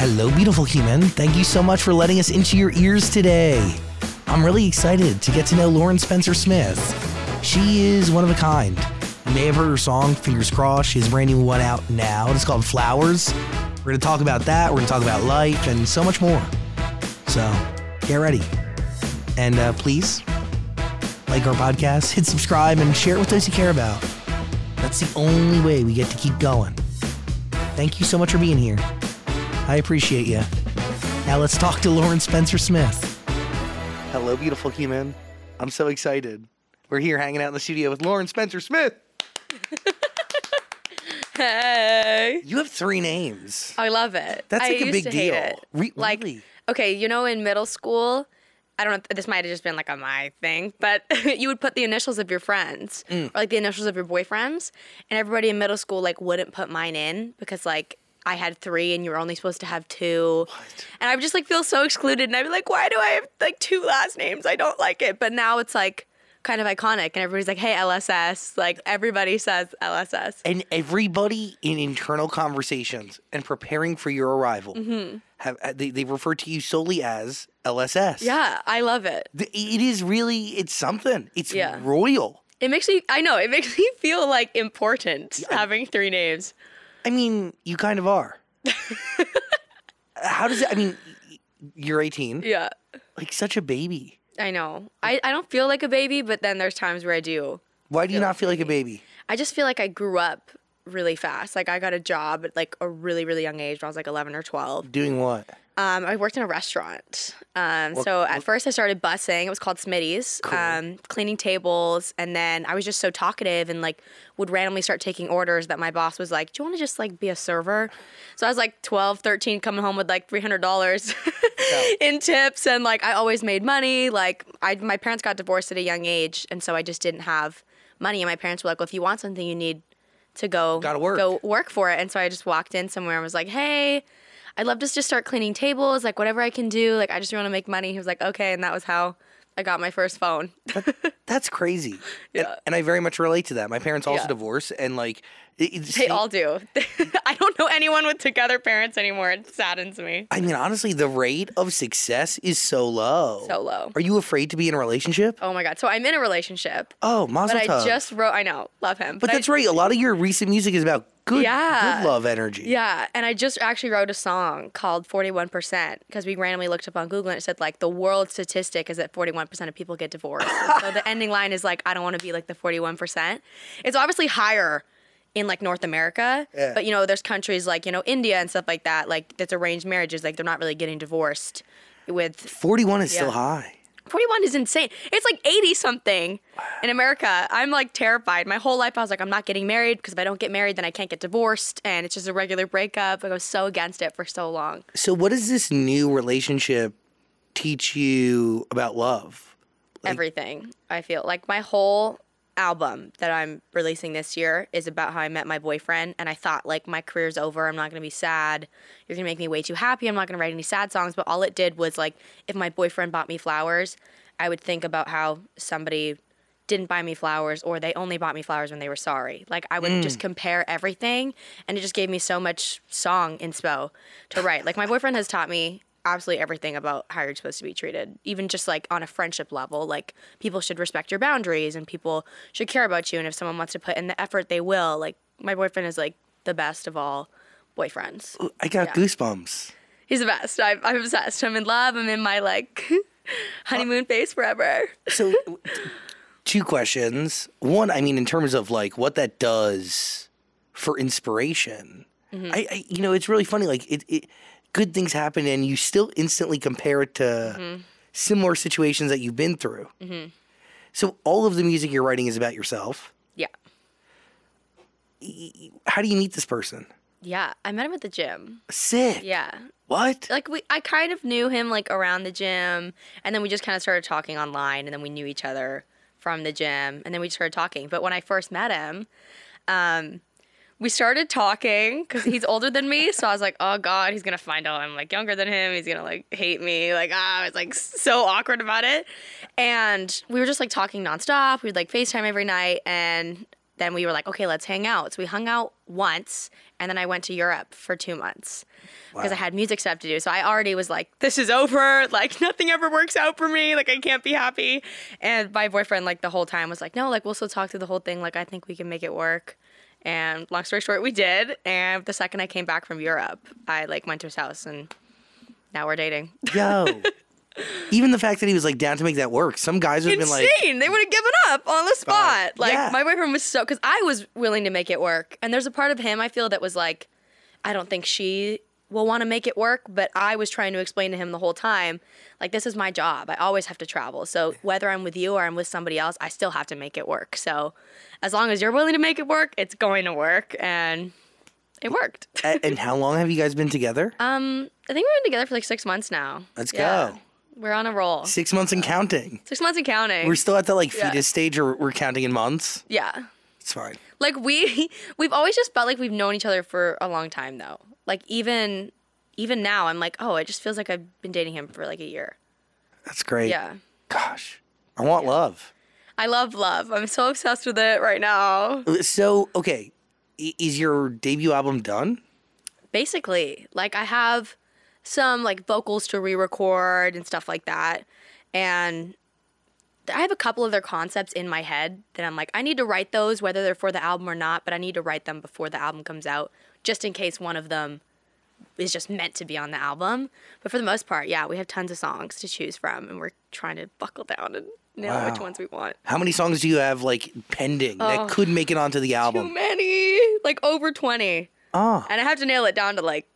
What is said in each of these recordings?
Hello, beautiful human. Thank you so much for letting us into your ears today. I'm really excited to get to know Lauren Spencer Smith. She is one of a kind. You may have heard her song, Fingers Crossed. She has a brand new one out now. It's called Flowers. We're going to talk about that. We're going to talk about life and so much more. So get ready. And uh, please like our podcast, hit subscribe, and share it with those you care about. That's the only way we get to keep going. Thank you so much for being here. I appreciate you. Now let's talk to Lauren Spencer Smith. Hello, beautiful human. I'm so excited. We're here hanging out in the studio with Lauren Spencer Smith. Hey. You have three names. I love it. That's like a used big to deal. Re- like, really? okay, you know, in middle school, I don't know. This might have just been like a my thing, but you would put the initials of your friends Mm. or like the initials of your boyfriends, and everybody in middle school like wouldn't put mine in because like I had three and you were only supposed to have two, and I would just like feel so excluded, and I'd be like, why do I have like two last names? I don't like it. But now it's like kind of iconic, and everybody's like, hey, LSS. Like everybody says LSS. And everybody in internal conversations and preparing for your arrival have uh, they, they refer to you solely as LSS. Mm-hmm. Yeah, I love it. It is really it's something. It's Yeah. royal. It makes me, I know, it makes me feel like important having three names. I mean, you kind of are. How does it? I mean, you're 18, Yeah. like such a baby. I know. I, I don't feel like a baby, but then there's times where I do. Why do you not feel like a baby? I just feel like I grew up really fast. Like I got a job at like a really, really young age when I was like 11 or 12. Doing what? Um, I worked in a restaurant. Um, so at first I started bussing. It was called Smitty's, um, cleaning tables. And then I was just so talkative and like would randomly start taking orders that my boss was like, do you want to just like be a server? So I was like 12, 13, coming home with like $300 in tips. And like I always made money. Like I, my parents got divorced at a young age. And so I just didn't have money. And my parents were like, well, if you want something, you need to go Gotta work. go work for it. And so I just walked in somewhere and was like, hey, I'd love to just start cleaning tables, like whatever I can do. Like I just want to make money. He was like, okay, and that was how I got my first phone. That's crazy. And- Yeah. And, I very much relate to that. My parents also Yeah. divorced, and like it's They all do. I don't know anyone with together parents anymore. It saddens me. I mean, honestly, the rate of success is so low. So low. Are you afraid to be in a relationship? Oh my god. So I'm in a relationship, Oh, Mazel but I just wrote. I know, love him. But I- that's right. A lot of your recent music is about good, Yeah. good love energy. Yeah, and I just actually wrote a song called 41% because we randomly looked up on Google and it said like the world statistic is that 41% of people get divorced. So the ending line is like I don't want to be like the 41%. It's obviously higher in like North America, Yeah. but you know there's countries like, you know, India and stuff like that like that's arranged marriages like they're not really getting divorced with 41 is still high. 41 is insane. It's like 80 something in America. I'm like terrified. My whole life I was like, I'm not getting married because if I don't get married, then I can't get divorced. And it's just a regular breakup. Like, I was so against it for so long. So, what does this new relationship teach you about love? Everything, I feel. Like, my whole album that I'm releasing this year is about how I met my boyfriend. And I thought, like, my career's over. I'm not going to be sad. You're going to make me way too happy. I'm not going to write any sad songs. But all it did was, like, if my boyfriend bought me flowers, I would think about how somebody didn't buy me flowers or they only bought me flowers when they were sorry. Like I would just mm. compare everything and it just gave me so much song inspo to write. Like my boyfriend has taught me absolutely everything about how you're supposed to be treated. Even just like on a friendship level, like people should respect your boundaries and people should care about you and if someone wants to put in the effort they will. Like my boyfriend is like the best of all boyfriends. I got Yeah. goosebumps. He's the best. I'm, I'm obsessed. I'm in love. I'm in my like honeymoon phase forever. So, two questions. One, I mean, in terms of like what that does for inspiration, Mm-hmm. I, I, you know, it's really funny. Like, it, it, good things happen, and you still instantly compare it to Mm-hmm. similar situations that you've been through. So, all of the music you're writing is about yourself. Yeah. How do you meet this person? Yeah. I met him at the gym. Sick. Yeah. What? Like we I kind of knew him like around the gym and then we just kind of started talking online and then we knew each other from the gym and then we just started talking. But when I first met him, um we started talking because he's older than me. So I was like, oh God, he's going to find out I'm like younger than him. He's going to like hate me. Like, ah, I was like so awkward about it. And we were just like talking nonstop. We'd like FaceTime every night. And then we were like, okay, let's hang out. So we hung out once. And then I went to Europe for two months because I had music stuff to do. So I already was like, this is over. Like, nothing ever works out for me. Like, I can't be happy. And my boyfriend, like, the whole time was like, no, like, we'll still talk through the whole thing. Like, I think we can make it work. And long story short, we did. And the second I came back from Europe, I like went to his house and now we're dating. Yo. Even the fact that he was like down to make that work. Some guys would have been Insane. like, they would have given up on the spot. Like yeah. my boyfriend was so because I was willing to make it work, and there's a part of him I feel that was like, I don't think she will want to make it work, but I was trying to explain to him the whole time, like this is my job. I always have to travel. So whether I'm with you or I'm with somebody else, I still have to make it work. So as long as you're willing to make it work, it's going to work, and it worked. And how long have you guys been together? Um, I think we've been together for like six months now. Let's Yeah. go. We're on a roll. Six months and counting. Six months and counting. We're still at the like Yeah. fetus stage or we're counting in months. yeah. It's fine. Like we we've always just felt like we've known each other for a long time though. Like even even now I'm like, "Oh, it just feels like I've been dating him for like a year." That's great. Yeah. Gosh. I want love. I love love. I'm so obsessed with it right now. So, okay. Is your debut album done? Basically, like I have some like vocals to re-record and stuff like that. And I have a couple of their concepts in my head that I'm like, I need to write those whether they're for the album or not, but I need to write them before the album comes out just in case one of them is just meant to be on the album. But for the most part, yeah, we have tons of songs to choose from and we're trying to buckle down and nail which ones we want. How many songs do you have like pending that oh, could make it onto the album? Too many, like over 20. Oh, And I have to nail it down to like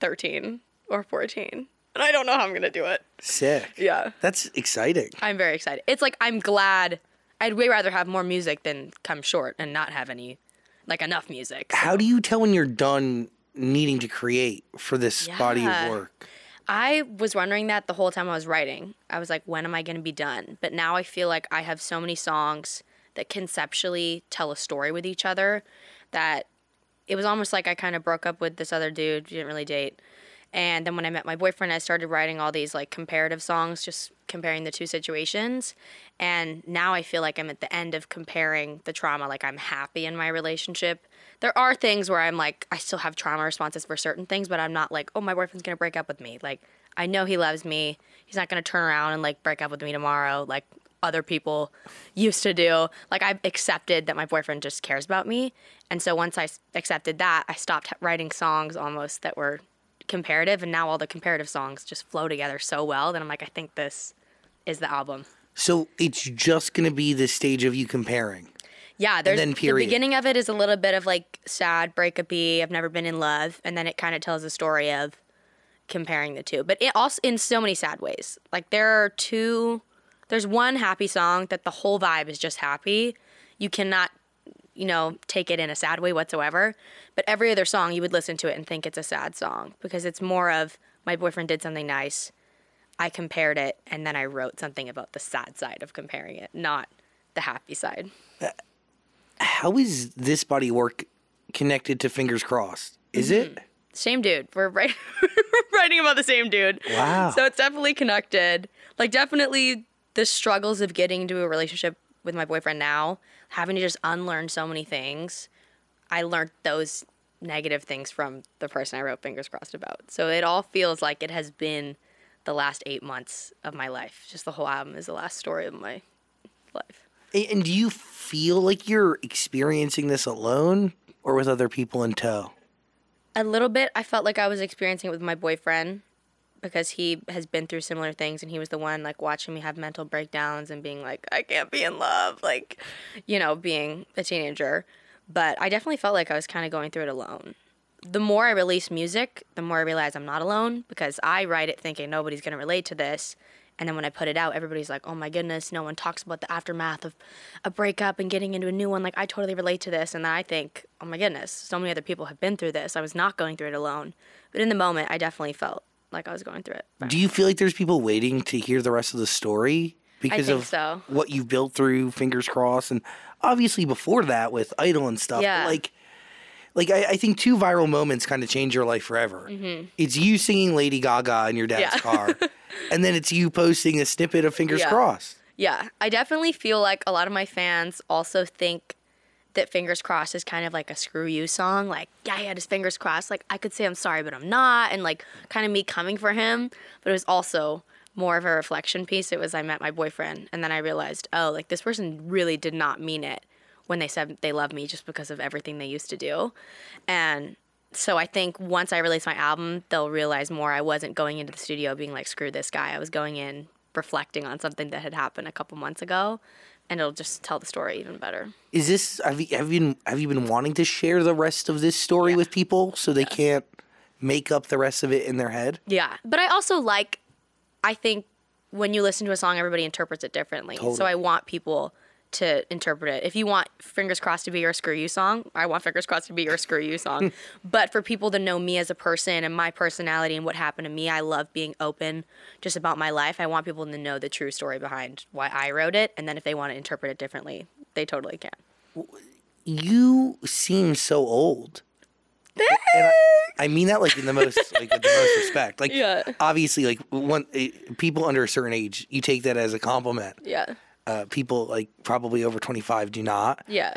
13 or 14. And I don't know how I'm to do it. sick. Yeah. That's exciting. I'm very excited. It's like I'm glad. I'd way rather have more music than come short and not have any, like enough music. How do you tell when you're done needing to create for this body of work? I was wondering that the whole time I was writing. I was like, when am I going to be done? But now I feel like I have so many songs that conceptually tell a story with each other that it was almost like I kind of broke up with this other dude, we didn't really date. And then when I met my boyfriend, I started writing all these like comparative songs, just comparing the two situations. And now I feel like I'm at the end of comparing the trauma. Like I'm happy in my relationship. There are things where I'm like, I still have trauma responses for certain things, but I'm not like, oh, my boyfriend's gonna break up with me. Like I know he loves me. He's not gonna turn around and like break up with me tomorrow. Like other people used to do. Like I've accepted that my boyfriend just cares about me. And so once I accepted that, I stopped writing songs almost that were comparative and now all the comparative songs just flow together so well that I'm like I think this is the album. So it's just gonna be the stage of you comparing. Yeah, there's then the period. beginning of it is a little bit of like sad breakup-y, I've never been in love, and then it kind of tells a story of comparing the two. But it also in so many sad ways. Like there are two there's one happy song that the whole vibe is just happy. You cannot you know, take it in a sad way whatsoever. But every other song you would listen to it and think it's a sad song because it's more of my boyfriend did something nice. I compared it and then I wrote something about the sad side of comparing it, not the happy side. How is this body work connected to Fingers Crossed? Is Mm-hmm. it? Same dude. We're writing about the same dude. Wow. So it's definitely connected. Like definitely the struggles of getting into a relationship with my boyfriend now, having to just unlearn so many things. I learned those negative things from the person I wrote Fingers Crossed about. So it all feels like it has been the last eight months of my life. Just the whole album is the last story of my life. And do you feel like you're experiencing this alone or with other people in tow? A little bit. I felt like I was experiencing it with my boyfriend because he has been through similar things and he was the one like watching me have mental breakdowns and being like, I can't be in love, like, you know, being a teenager. But I definitely felt like I was kind of going through it alone. The more I release music, the more I realize I'm not alone because I write it thinking nobody's going to relate to this. And then when I put it out, everybody's like, oh my goodness, no one talks about the aftermath of a breakup and getting into a new one. Like, I totally relate to this. And then I think, oh my goodness, so many other people have been through this. I was not going through it alone. But in the moment, I definitely felt like I was going through it. But Do you feel like there's people waiting to hear the rest of the story because of so. what you've built through Fingers Crossed, and obviously before that with Idol and stuff? but, Yeah. like, like I, I think two viral moments kind of change your life forever. It's you singing Lady Gaga in your dad's Mm-hmm. Yeah. car, and then it's you posting a snippet of Fingers Yeah. Crossed. Yeah, I definitely feel like a lot of my fans also think that Fingers Crossed is kind of like a screw you song. Like, yeah, he had his fingers crossed. Like, I could say I'm sorry, but I'm not. And like, kind of me coming for him. But it was also more of a reflection piece. It was I met my boyfriend, and then I realized, oh, like this person really did not mean it when they said they love me just because of everything they used to do. And so I think once I release my album, they'll realize more. I wasn't going into the studio being like, screw this guy. I was going in reflecting on something that had happened a couple months ago, and it'll just tell the story even better. Is this have you have you been have you been wanting to share the rest of this story with people so they can't make up the rest of it in their head? Yeah. But I also like, I think when you listen to a song, everybody interprets it differently. So I want people to interpret it. If you want Fingers Crossed to be your Screw You song, I want Fingers Crossed to be your Screw You song. but for people to know me as a person and my personality and what happened to me, I love being open just about my life. I want people to know the true story behind why I wrote it. And then if they want to interpret it differently, they totally can. You seem so old. I, I mean that like in the most like the most respect. Like Yeah. obviously like one eh, people under a certain age, you take that as a compliment. Yeah. Uh, people like probably over 25 do not, Yeah.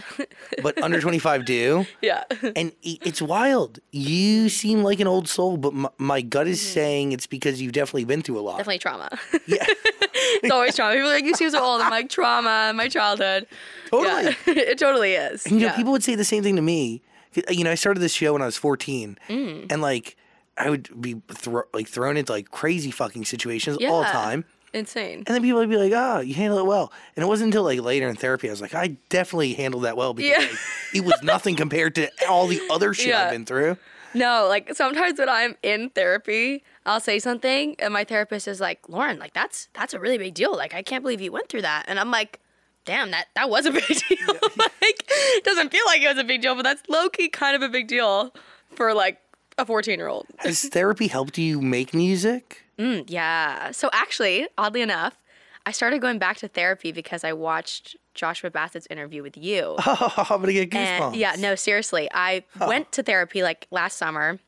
but under 25 do. yeah. And it's wild. You seem like an old soul, but my, my gut is saying it's because you've definitely been through a lot. Definitely trauma. Yeah. it's always trauma. People are like, you seem so old. I'm like, trauma, my childhood. Totally. Yeah. it totally is. And, you know, people would say the same thing to me. You know, I started this show when I was 14, Mm. and like I would be thro- like thrown into like crazy fucking situations all the time. Insane. And then people would be like, "Oh, you handle it well." And it wasn't until like later in therapy I was like, "I definitely handled that well because Yeah. like, it was nothing compared to all the other shit I've been through." No, like sometimes when I'm in therapy, I'll say something and my therapist is like, Lauren, like that's that's a really big deal. Like I can't believe you went through that. And I'm like, damn, that that was a big deal. like it doesn't feel like it was a big deal, but that's low key kind of a big deal for like a 14 year old. Has therapy helped you make music? Mm, yeah. So actually, oddly enough, I started going back to therapy because I watched Joshua Bassett's interview with you. Oh, I'm gonna get goosebumps. And yeah, no, seriously. I went to therapy like last summer,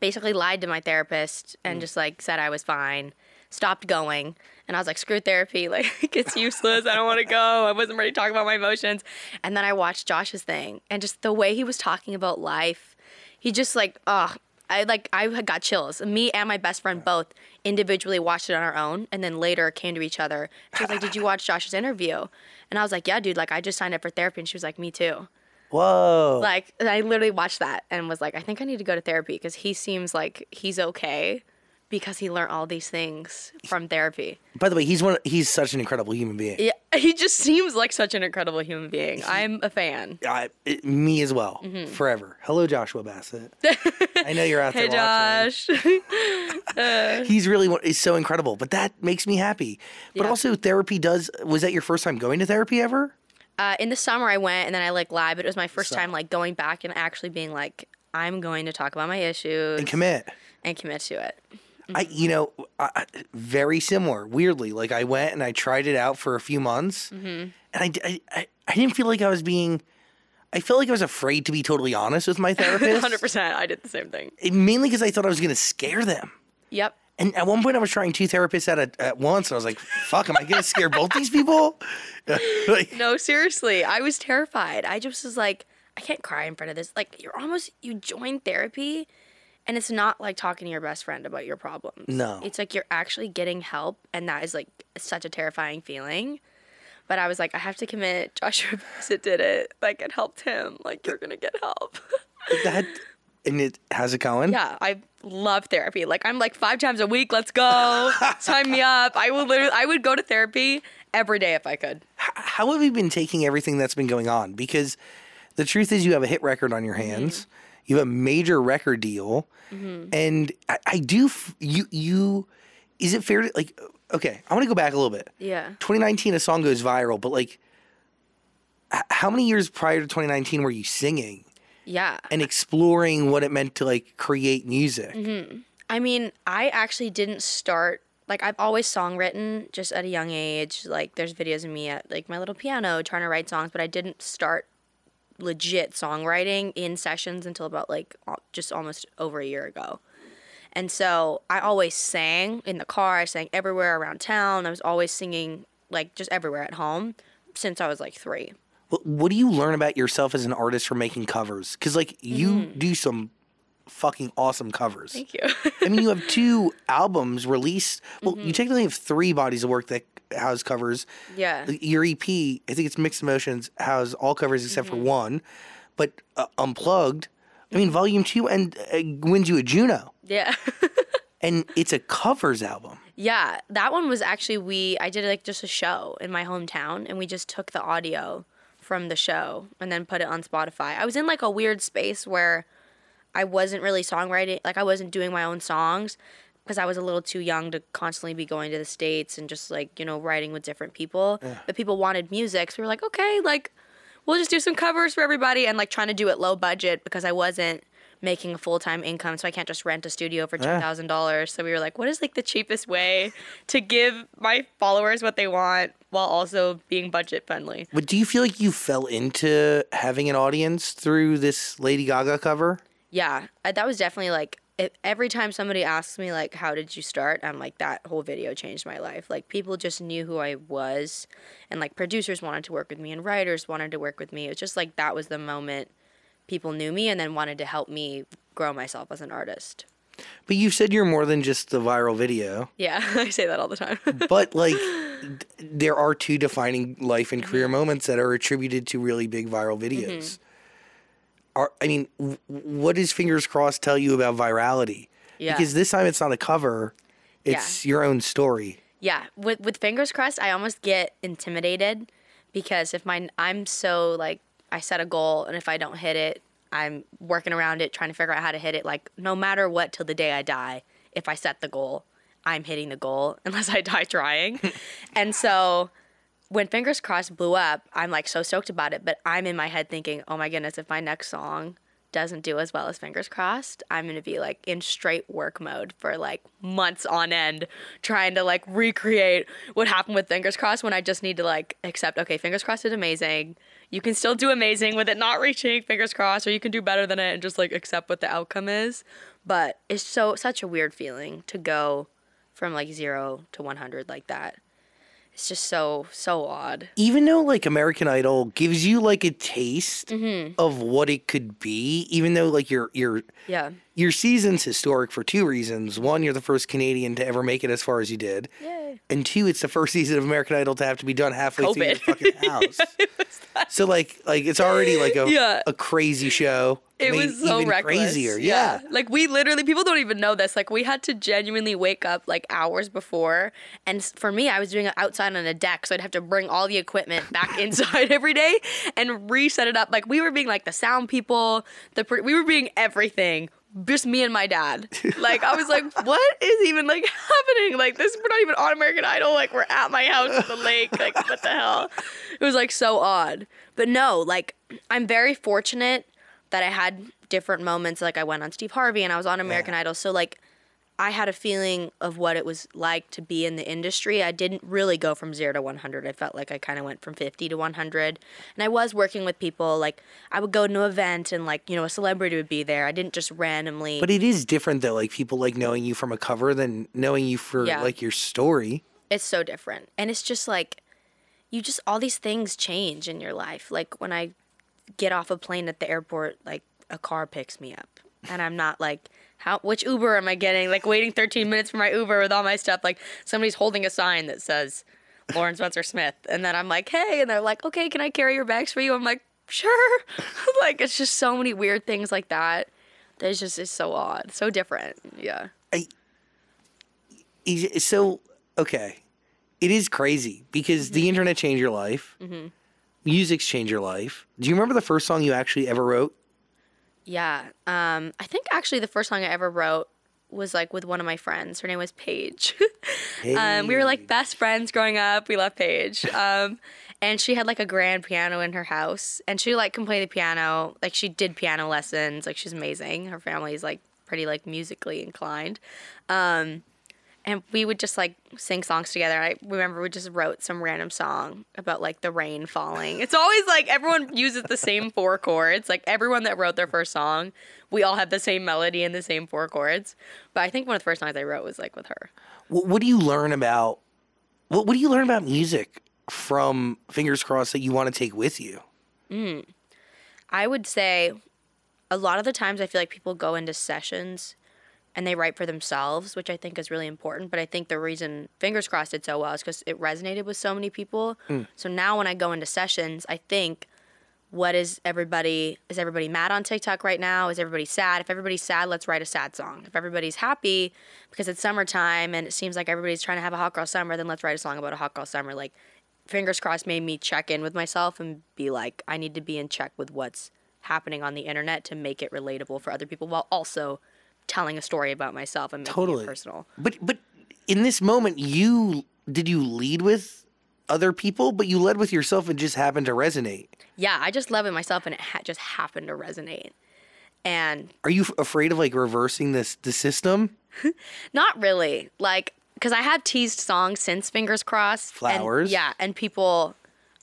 basically lied to my therapist and mm. just like said I was fine, stopped going. And I was like, screw therapy. Like, it's useless. I don't want to go. I wasn't ready to talk about my emotions. And then I watched Josh's thing and just the way he was talking about life, he just like, oh, I like, I had got chills. Me and my best friend both individually watched it on our own and then later came to each other. She was like, did you watch Josh's interview? And I was like, yeah, dude, like, I just signed up for therapy. And she was like, me too. Whoa. Like I literally watched that and was like, I think I need to go to therapy because he seems like he's okay because he learned all these things from therapy. By the way, he's one. He's such an incredible human being. Yeah, he just seems like such an incredible human being. I'm a fan. I, it- me as well, Mm-hmm. forever. Hello, Joshua Bassett. I know you're out Hey there watching. Josh. He's really one- is so incredible, but that makes me happy. But Yeah. also, therapy does. Was that your first time going to therapy ever? uh, in the summer I went and then I like lied, but it was my first time like going back and actually being like, I'm going to talk about my issues And commit. and commit to it. I, you know, I, very similar. Weirdly, like I went and I tried it out for a few months, Mm-hmm. and I, I, I, didn't feel like I was being. I felt like I was afraid to be totally honest with my therapist. 100%. I did the same thing. It- mainly because I thought I was going to scare them. Yep. And at one point, I was trying two therapists at a, at once, and I was like, "Fuck, am I going to scare both these people?" like, No, seriously, I was terrified. I just was like, I can't cry in front of this. Like, you're almost you join therapy, and it's not like talking to your best friend about your problems. No. it's like you're actually getting help, and that is like such a terrifying feeling. But I was like, I have to commit. Joshua Bassett did it. Like, it helped him. Like, you're gonna get help. that And it how's it going? Yeah, I love therapy. Like I'm like five times a week. Let's go. Sign me up. I will literally. I would go to therapy every day if I could. How have you been taking everything that's been going on? Because the truth is, you have a hit record on your mm-hmm. hands. You have a major record deal, mm-hmm. and I, I do. F- you you is it fair to like? Okay, I want to go back a little bit. Yeah. 2019, a song goes viral, but like, h- how many years prior to 2019 were you singing Yeah. and exploring what it meant to like create music? Mm-hmm. I mean, I actually didn't start like I've always songwritten just at a young age. Like there's videos of me at like my little piano trying to write songs, but I didn't start legit songwriting in sessions until about like just almost over a year ago. And so I always sang in the car, I sang everywhere around town. I was always singing like just everywhere at home since I was like 3. What, what do you learn about yourself as an artist from making covers? Because like you mm-hmm. do some fucking awesome covers. Thank you. I mean, you have two albums released. Well, you mm-hmm. technically have three bodies of work that house covers. yeah. Your EP, I think it's Mixed Emotions, has all covers except for one. But uh, Unplugged, I mean, Volume Two, and uh, wins you a Juno, Yeah. and it's a covers album. Yeah, that one was actually we I did like just a show in my hometown and we just took the audio from the show and then put it on Spotify. I was in like a weird space where I wasn't really songwriting, like I wasn't doing my own songs because I was a little too young to constantly be going to the states and just like, you know, writing with different people. But people wanted music, so we were like, "Okay, like we'll just do some covers for everybody and like trying to do it low budget because I wasn't making a full time income, so I can't just rent a studio for two thousand dollars. So we were like, what is like the cheapest way to give my followers what they want while also being budget friendly? But do you feel like you fell into having an audience through this Lady Gaga cover? Yeah, I- that was definitely like if, every time somebody asks me like how did you start? I'm like that whole video changed my life. Like people just knew who i was and like producers wanted to work with me and writers wanted to work with me. It was just like that was the moment people knew me and then wanted to help me grow myself as an artist. But you said you're more than just the viral video. yeah i say that all the time. But like there are two defining life and career mm-hmm. moments that are attributed to really big viral videos mm-hmm. Are i mean what does fingers crossed tell you about virality Yeah. because this time it's not a cover it's your own story Yeah, with with fingers crossed, I almost get intimidated because if my I'm so like I set a goal and if I don't hit it, I'm working around it trying to figure out how to hit it like no matter what till the day I die. If I set the goal, I'm hitting the goal unless I die trying. and so when fingers crossed blew up, I'm like so stoked about it, but I'm in my head thinking, "Oh my goodness, if my next song doesn't do as well as fingers crossed, I'm to be like in straight work mode for like months on end trying to like recreate what happened with fingers crossed when I just need to like accept, okay, fingers crossed is amazing. You can still do amazing with it not reaching fingers crossed or you can do better than it and just like accept what the outcome is. But it's so such a weird feeling to go from like 0 to 100 like that. It's just so so odd. even though like american idol gives you like a taste Mm-hmm. of what it could be even though like your your Yeah. Your season's historic for two reasons one you're the first canadian to ever make it as far as you did Yay. and two, it's the first season of American Idol to have to be done halfway through your fucking house. so like, like it's already like a Yeah. a crazy show. It made was so even reckless. crazier. Yeah. Like we literally people don't even know this. Like we had to genuinely wake up like hours before. And for me, I was doing it outside on a deck, so I'd have to bring all the equipment back inside every day and reset it up. Like we were being like the sound people, the we were being everything. Just me and my dad. Like I was like, what is even like happening? Like this, we're not even on American Idol. Like we're at my house at the lake. Like what the hell? It was like so odd. But no, like I'm very fortunate that I had different moments. Like I went on Steve Harvey and I was on American Idol. So like I had a feeling of what it was like to be in the industry. I didn't really go from zero to 100. I felt like I kind of went from 50 to 100. And I was working with people. Like I would go to an event and like, you know, a celebrity would be there. I didn't just randomly. But it is different though. Like people like knowing you from a cover than knowing you for Yeah. like your story. it's so different. And it's just like, you just, all these things change in your life. Like when I get off a plane at the airport, like a car picks me up. And I'm not like, how, which Uber am I getting? Like waiting 13 minutes for my Uber with all my stuff. Like somebody's holding a sign that says Lauren Spencer Smith. And then I'm like, hey. And they're like, okay, can I carry your bags for you? I'm like, sure. like it's just so many weird things like that It's just it's so odd, so different. Yeah. Is- So, okay, it is crazy because Mm-hmm. the internet changed your life. Music's changed your life. Do you remember the first song you actually ever wrote? Yeah. Um, I think actually the first song I ever wrote was like with one of my friends. Her name was Paige. um, we were like best friends growing up. We loved Paige. Um, and she had like a grand piano in her house, and she like can play the piano. Like she did piano lessons. Like she's amazing. Her family's like pretty like musically inclined. Um, and we would just like sing songs together. I remember we just wrote some random song about like the rain falling. It's always like everyone uses the same four chords. Like everyone that wrote their first song, we all had the same melody and the same four chords. But I think one of the first songs I wrote was like with her. What, what do you learn about? What, what do you learn about music from Fingers Crossed that you want to take with you? Mm. I would say a lot of the times I feel like people go into sessions and they write for themselves, which I think is really important. But I think the reason Fingers Crossed did so well is because it resonated with so many people. Hmm. So now when I go into sessions, I think, what is everybody? Is everybody mad on TikTok right now? Is everybody sad? If everybody's sad, let's write a sad song. If everybody's happy because it's summertime and it seems like everybody's trying to have a hot girl summer, then let's write a song about a hot girl summer. Like, Fingers Crossed made me check in with myself and be like, I need to be in check with what's happening on the internet to make it relatable for other people while also telling a story about myself and making Totally. it personal. But but in this moment, you did you lead with other people, but you led with yourself and just happened to resonate. Yeah, I just love it myself and it ha- just happened to resonate. And Are you f- afraid of like reversing this the system? not really. Like, because I have teased songs since Fingers Crossed. and- Flowers. yeah, and people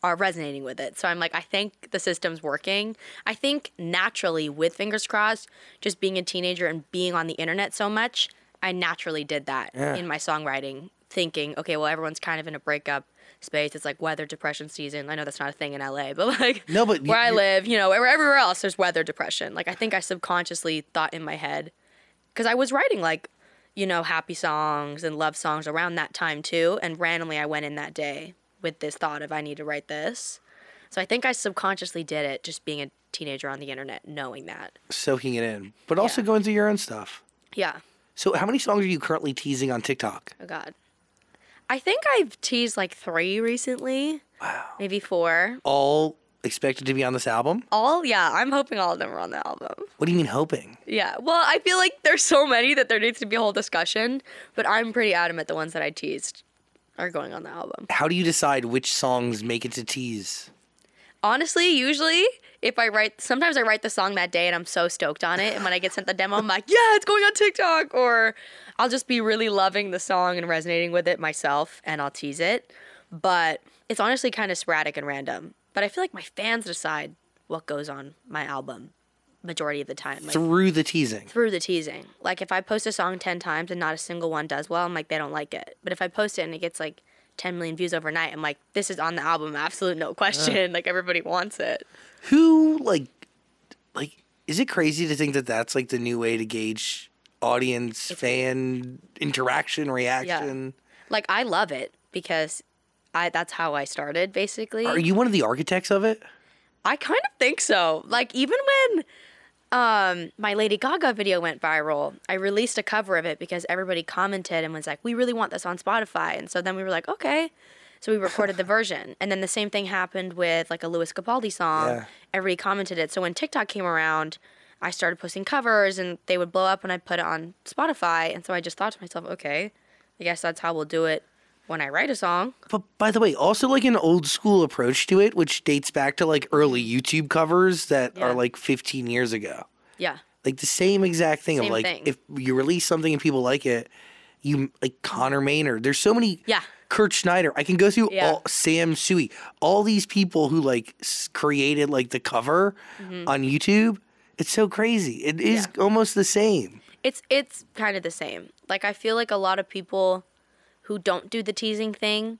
are resonating with it. So I'm like, I think the system's working. I think naturally with Fingers Crossed, just being a teenager and being on the internet so much, I naturally did that Yeah. in my songwriting, thinking, okay, well, everyone's kind of in a breakup space. It's like weather depression season. I know that's not a thing in LA, but like No, but where I live, you know, everywhere else, there's weather depression. Like I think I subconsciously thought in my head, because I was writing like, you know, happy songs and love songs around that time too. And randomly I went in that day with this thought of I need to write this. So I think I subconsciously did it just being a teenager on the internet, knowing that. soaking it in, but also Yeah. going through your own stuff. Yeah. So, how many songs are you currently teasing on TikTok? Oh God. I think I've teased like three recently. Wow. Maybe four. All expected to be on this album? All, yeah, I'm hoping all of them are on the album. What do you mean hoping? Yeah. Well, I feel like there's so many that there needs to be a whole discussion, but I'm pretty adamant the ones that I teased are going on the album. How do you decide which songs make it to tease? Honestly, usually if I write, sometimes I write the song that day and I'm so stoked on it, and when I get sent the demo, I'm like, yeah, it's going on TikTok, or I'll just be really loving the song and resonating with it myself, and I'll tease it. But it's honestly kind of sporadic and random. But I feel like my fans decide what goes on my album majority of the time. Like, Through the teasing. through the teasing. Like if I post a song 10 times and not a single one does well, I'm like they don't like it. But if I post it and it gets like 10 million views overnight, I'm like this is on the album, absolute no question. Like everybody wants it. Who, like, like, is it crazy to think that that's like the new way to gauge audience, fan interaction, reaction? Like I love it because I that's how I started basically. Are you one of the architects of it? I kind of think so. Like even when um my Lady Gaga video went viral, I released a cover of it because everybody commented and was like, "We really want this on Spotify." And so then we were like, "Okay." So we recorded the version. And then the same thing happened with like a Lewis Capaldi song. Yeah. Everybody commented it. So when TikTok came around, I started posting covers and they would blow up when I put it on Spotify. And so I just thought to myself, "Okay, I guess that's how we'll do it when I write a song." But by the way, also like an old school approach to it, which dates back to like early YouTube covers that Yeah. are like 15 years ago. Yeah. Like the same exact thing of like thing. if you release something and people like it, you like Conor Maynard. There's so many. Yeah. Kurt Schneider. I can go through Yeah. all Sam Tsui, all these people who like s- created like the cover Mm-hmm. on YouTube. It's so crazy. It is almost the same. It's it's kind of the same. Like I feel like a lot of people who don't do the teasing thing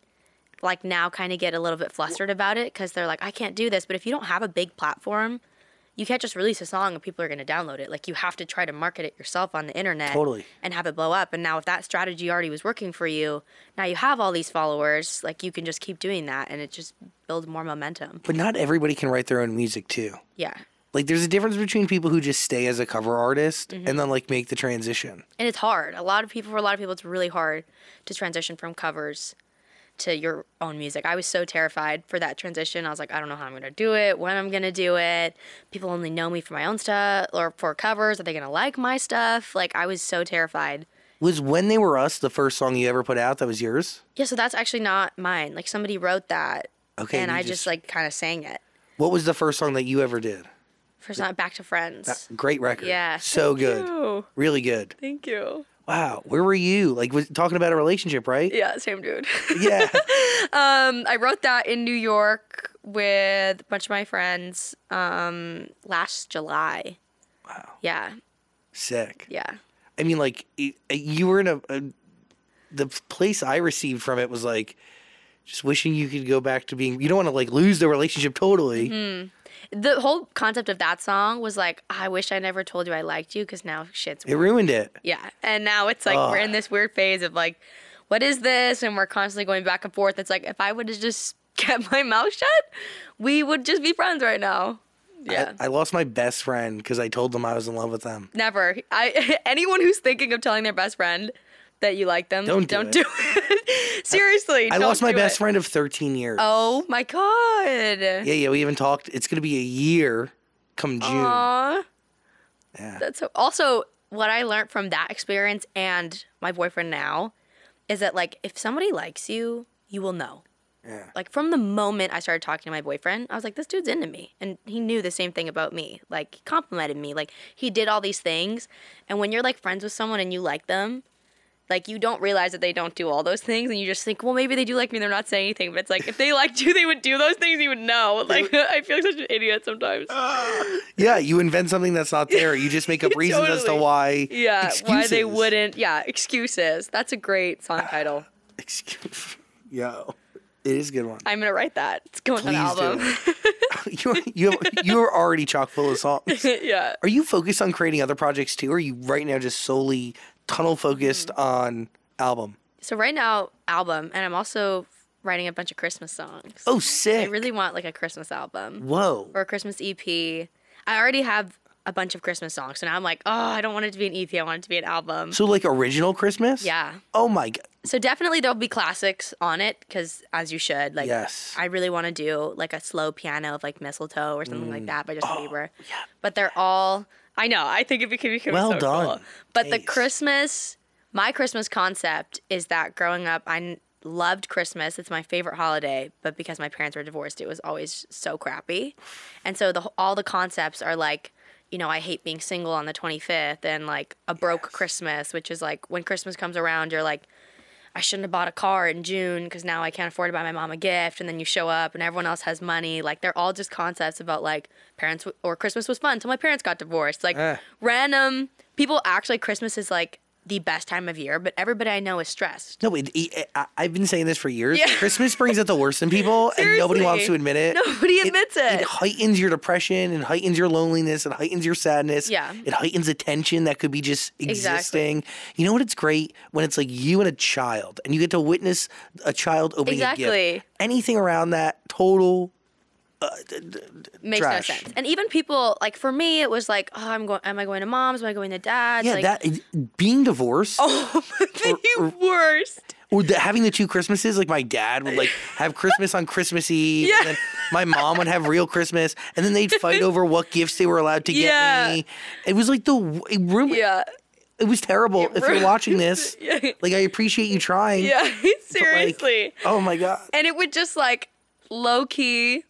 like now kind of get a little bit flustered about it cuz they're like I can't do this, but if you don't have a big platform, you can't just release a song and people are going to download it. Like you have to try to market it yourself on the internet Totally. and have it blow up. And now if that strategy already was working for you, now you have all these followers, like you can just keep doing that and it just builds more momentum. But not everybody can write their own music too. Yeah. Like there's a difference between people who just stay as a cover artist Mm-hmm. and then like make the transition. and it's hard. A lot of people, for a lot of people, it's really hard to transition from covers to your own music. I was so terrified for that transition. I was like, I don't know how I'm gonna do it, when I'm gonna do it. People only know me for my own stuff or for covers. Are they gonna like my stuff? Like I was so terrified. Was when they were us the first song you ever put out that was yours? Yeah, so that's actually not mine. Like somebody wrote that, Okay, and I just- just like kind of sang it. What was the first song that you ever did? First not back to friends. Great record. Yeah, So thank good. you. Really good. Thank you. Wow. Where were you? Like was talking about a relationship, right? Yeah, same dude. Yeah. Um, I wrote that in New York with a bunch of my friends um, last July. Wow. Yeah, Sick. yeah. I mean, like it, you were in a, a. The place I received from it was like, just wishing you could go back to being. You don't want to like lose the relationship totally. The whole concept of that song was like, I wish I never told you I liked you because now shit's It ruined it. yeah. And now it's like we're in this weird phase of like, what is this? And we're constantly going back and forth. It's like if I would have just kept my mouth shut, we would just be friends right now. Yeah. I, I lost my best friend because I told them I was in love with them. Never. I anyone who's thinking of telling their best friend that you like them, Don't do don't it. do it. Seriously, I don't lost my best it. friend of 13 years. Oh my god. Yeah, yeah. We haven't talked. It's gonna be a year come June. Aw. Yeah. That's so. Also, what I learned from that experience and my boyfriend now is that like if somebody likes you, you will know. Yeah. Like from the moment I started talking to my boyfriend, I was like, this dude's into me. And he knew the same thing about me. Like, he complimented me. Like, he did all these things. And when you're like friends with someone and you like them, like, you don't realize that they don't do all those things. And you just think, well, maybe they do like me and they're not saying anything. But it's like, if they liked you, they would do those things. You would know. Like, I feel like such an idiot sometimes. Yeah, you invent something that's not there. You just make up reasons as to why. yeah, why they wouldn't. Yeah, excuses. That's a great song title. Excuse. Yo, it is a good one. I'm going to write that. It's going on Please an do. album. you you you are already chock full of songs. yeah. Are you focused on creating other projects too? Or are you right now just solely tunnel focused Mm. on album? So right now, album, and I'm also writing a bunch of Christmas songs. Oh, sick! I really want like a Christmas album Whoa. or a Christmas EP. I already have a bunch of Christmas songs, so now I'm like, oh, I don't want it to be an EP. I want it to be an album. So like original Christmas? yeah. Oh my god. So definitely there'll be classics on it because as you should. Like, Yes. I really want to do like a slow piano of like mistletoe or something Mm. like that by Oh, Justin Bieber. But they're all. I know. I think it could be Well so done. cool. But the Christmas, my Christmas concept is that growing up, I n- loved Christmas. It's my favorite holiday. But because my parents were divorced, it was always so crappy. And so the all the concepts are like. You know, I hate being single on the 25th and like a broke Christmas, which is like when Christmas comes around, you're like, I shouldn't have bought a car in June because now I can't afford to buy my mom a gift. And then you show up and everyone else has money. Like they're all just concepts about like parents w- or Christmas was fun until my parents got divorced. Like Eh. random people actually Christmas is like the best time of year, but everybody I know is stressed. No, it, it, I, I've been saying this for years. Yeah. Christmas brings out the worst in people, and nobody wants to admit it. Nobody admits it. It heightens your depression, and heightens your loneliness, and heightens your sadness. Yeah. It heightens the tension that could be just Exactly. existing. You know what? It's great when it's like you and a child, and you get to witness a child opening a gift. Anything around that, total. Uh, Makes Trash. no sense. And even people like for me, it was like, oh, I'm going. Am I going to mom's? Am I going to dad's? Yeah, like, that being divorced. Oh, the worst. Or the, having the two Christmases, like my dad would like have Christmas on Christmas Eve, Yeah. and then my mom would have real Christmas, and then they'd fight over what gifts they were allowed to get Yeah. me. It was like the it ruined. Yeah. It was terrible. if you're watching this, Yeah. like I appreciate you trying. Yeah. but, like, Seriously. oh my god. And it would just like low key.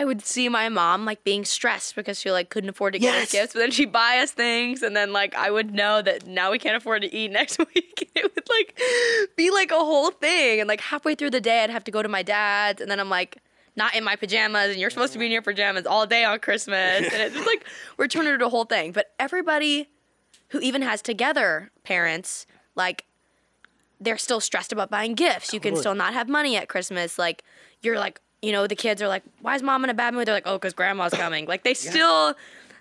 I would see my mom like being stressed because she like couldn't afford to get Yes. us gifts, but then she'd buy us things, and then like I would know that now we can't afford to eat next week. it would like be like a whole thing, and like halfway through the day, I'd have to go to my dad's, and then I'm like not in my pajamas, and you're supposed to be in your pajamas all day on Christmas, and it's just like we're turning it into a whole thing. But everybody who even has together parents like they're still stressed about buying gifts. You can still not have money at Christmas. Like you're like, you know, the kids are like, "Why is mom in a bad mood?" They're like, "Oh, because grandma's coming." Like they still.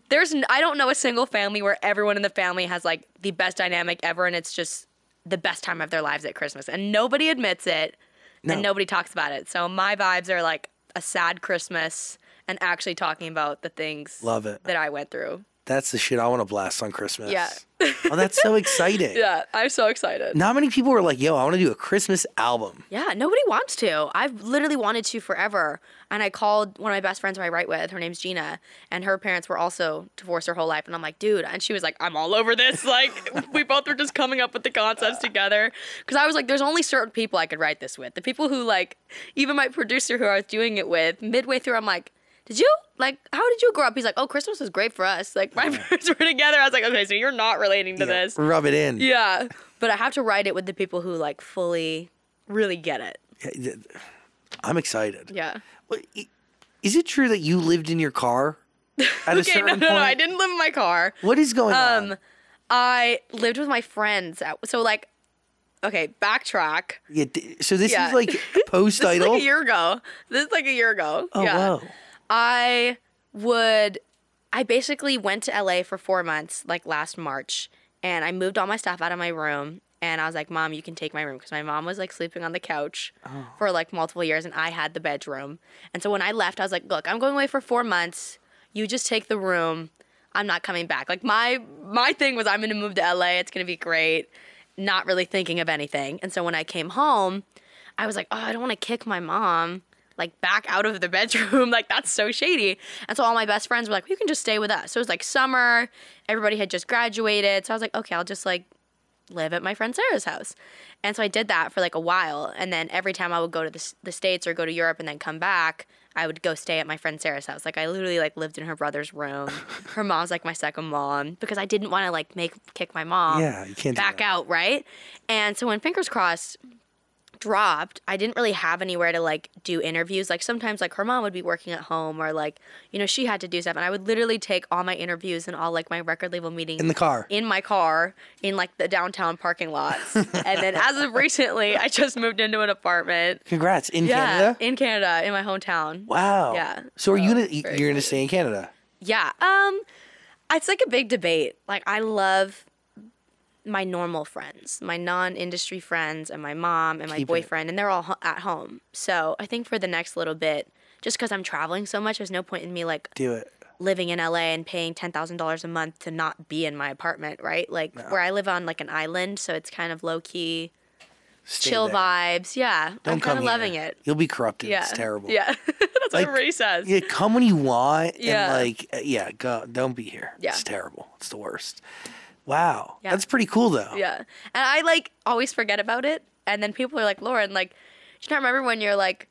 There's I don't know a single family where everyone in the family has like the best dynamic ever, and it's just the best time of their lives at Christmas, and nobody admits it, No. and nobody talks about it. So my vibes are like a sad Christmas and actually talking about the things Love it. that I went through. That's the shit I want to blast on Christmas. Yeah. oh, that's so exciting. Yeah, I'm so excited. Not many people were like, yo, I want to do a Christmas album. Yeah, nobody wants to. I've literally wanted to forever. And I called one of my best friends who I write with. Her name's Gina, and her parents were also divorced her whole life. And I'm like, dude. And she was like, I'm all over this. Like, we both were just coming up with the concepts together. Because I was like, there's only certain people I could write this with. The people who like, even my producer who I was doing it with. Midway through, I'm like, did you like? How did you grow up? He's like, oh, Christmas was great for us. Like my parents were together. I was like, okay, so you're not relating to Yeah, this. Rub it in. Yeah, but I have to write it with the people who like fully, really get it. I'm excited. Yeah. Well, Is it true that you lived in your car at a Okay, certain no, no, point? no. I didn't live in my car. What is going Um, on? I lived with my friends. At, so like, okay, backtrack. Yeah, so this yeah. is like post This is idol. like a year ago. This is like a year ago. oh yeah. wow. I would. I basically went to LA for four months, like last March, and I moved all my stuff out of my room. And I was like, Mom, you can take my room because my mom was like sleeping on the couch Oh. for like multiple years, and I had the bedroom. And so when I left, I was like, Look, I'm going away for four months. You just take the room. I'm not coming back. Like my my thing was, I'm gonna move to LA. It's gonna be great. Not really thinking of anything. And so when I came home, I was like, oh, I don't want to kick my mom like back out of the bedroom. like that's so shady. And so all my best friends were like, you can just stay with us. So it was like summer. Everybody had just graduated. So I was like, okay, I'll just like live at my friend Sarah's house. And so I did that for like a while. And then every time I would go to the, the States or go to Europe and then come back, I would go stay at my friend Sarah's house. Like I literally like lived in her brother's room. her mom's like my second mom because I didn't want to like make kick my mom Yeah, you can't back out, right? And so when Fingers Crossed dropped, I didn't really have anywhere to like do interviews. Like sometimes like her mom would be working at home or like, you know, she had to do stuff and I would literally take all my interviews and all like my record label meetings In the car. in my car in like the downtown parking lots. and then as of recently, I just moved into an apartment. Congrats in yeah, Canada. in Canada, in my hometown. Wow. Yeah. So are you So, gonna you're gonna excited. stay in Canada? Yeah. Um it's like a big debate. Like I love my normal friends, my non-industry friends and my mom and my Keep it. boyfriend and they're all ho- at home. So, I think for the next little bit just cuz I'm traveling so much, there's no point in me like Do it. living in LA and paying $10,000 a month to not be in my apartment, right? Like where I live on like an island, so it's kind of low key, Stay chill there. vibes. Yeah. Don't I'm kind of loving it. You'll be corrupted. Yeah. It's terrible. Yeah. That's Like, what everybody says. Yeah, come when you want. Yeah. And like, uh, yeah, go. Don't be here. Yeah. It's terrible. It's the worst. Wow. Yeah. That's pretty cool though. Yeah. And I like always forget about it. And then people are like, Lauren, like, do you not remember when you're like,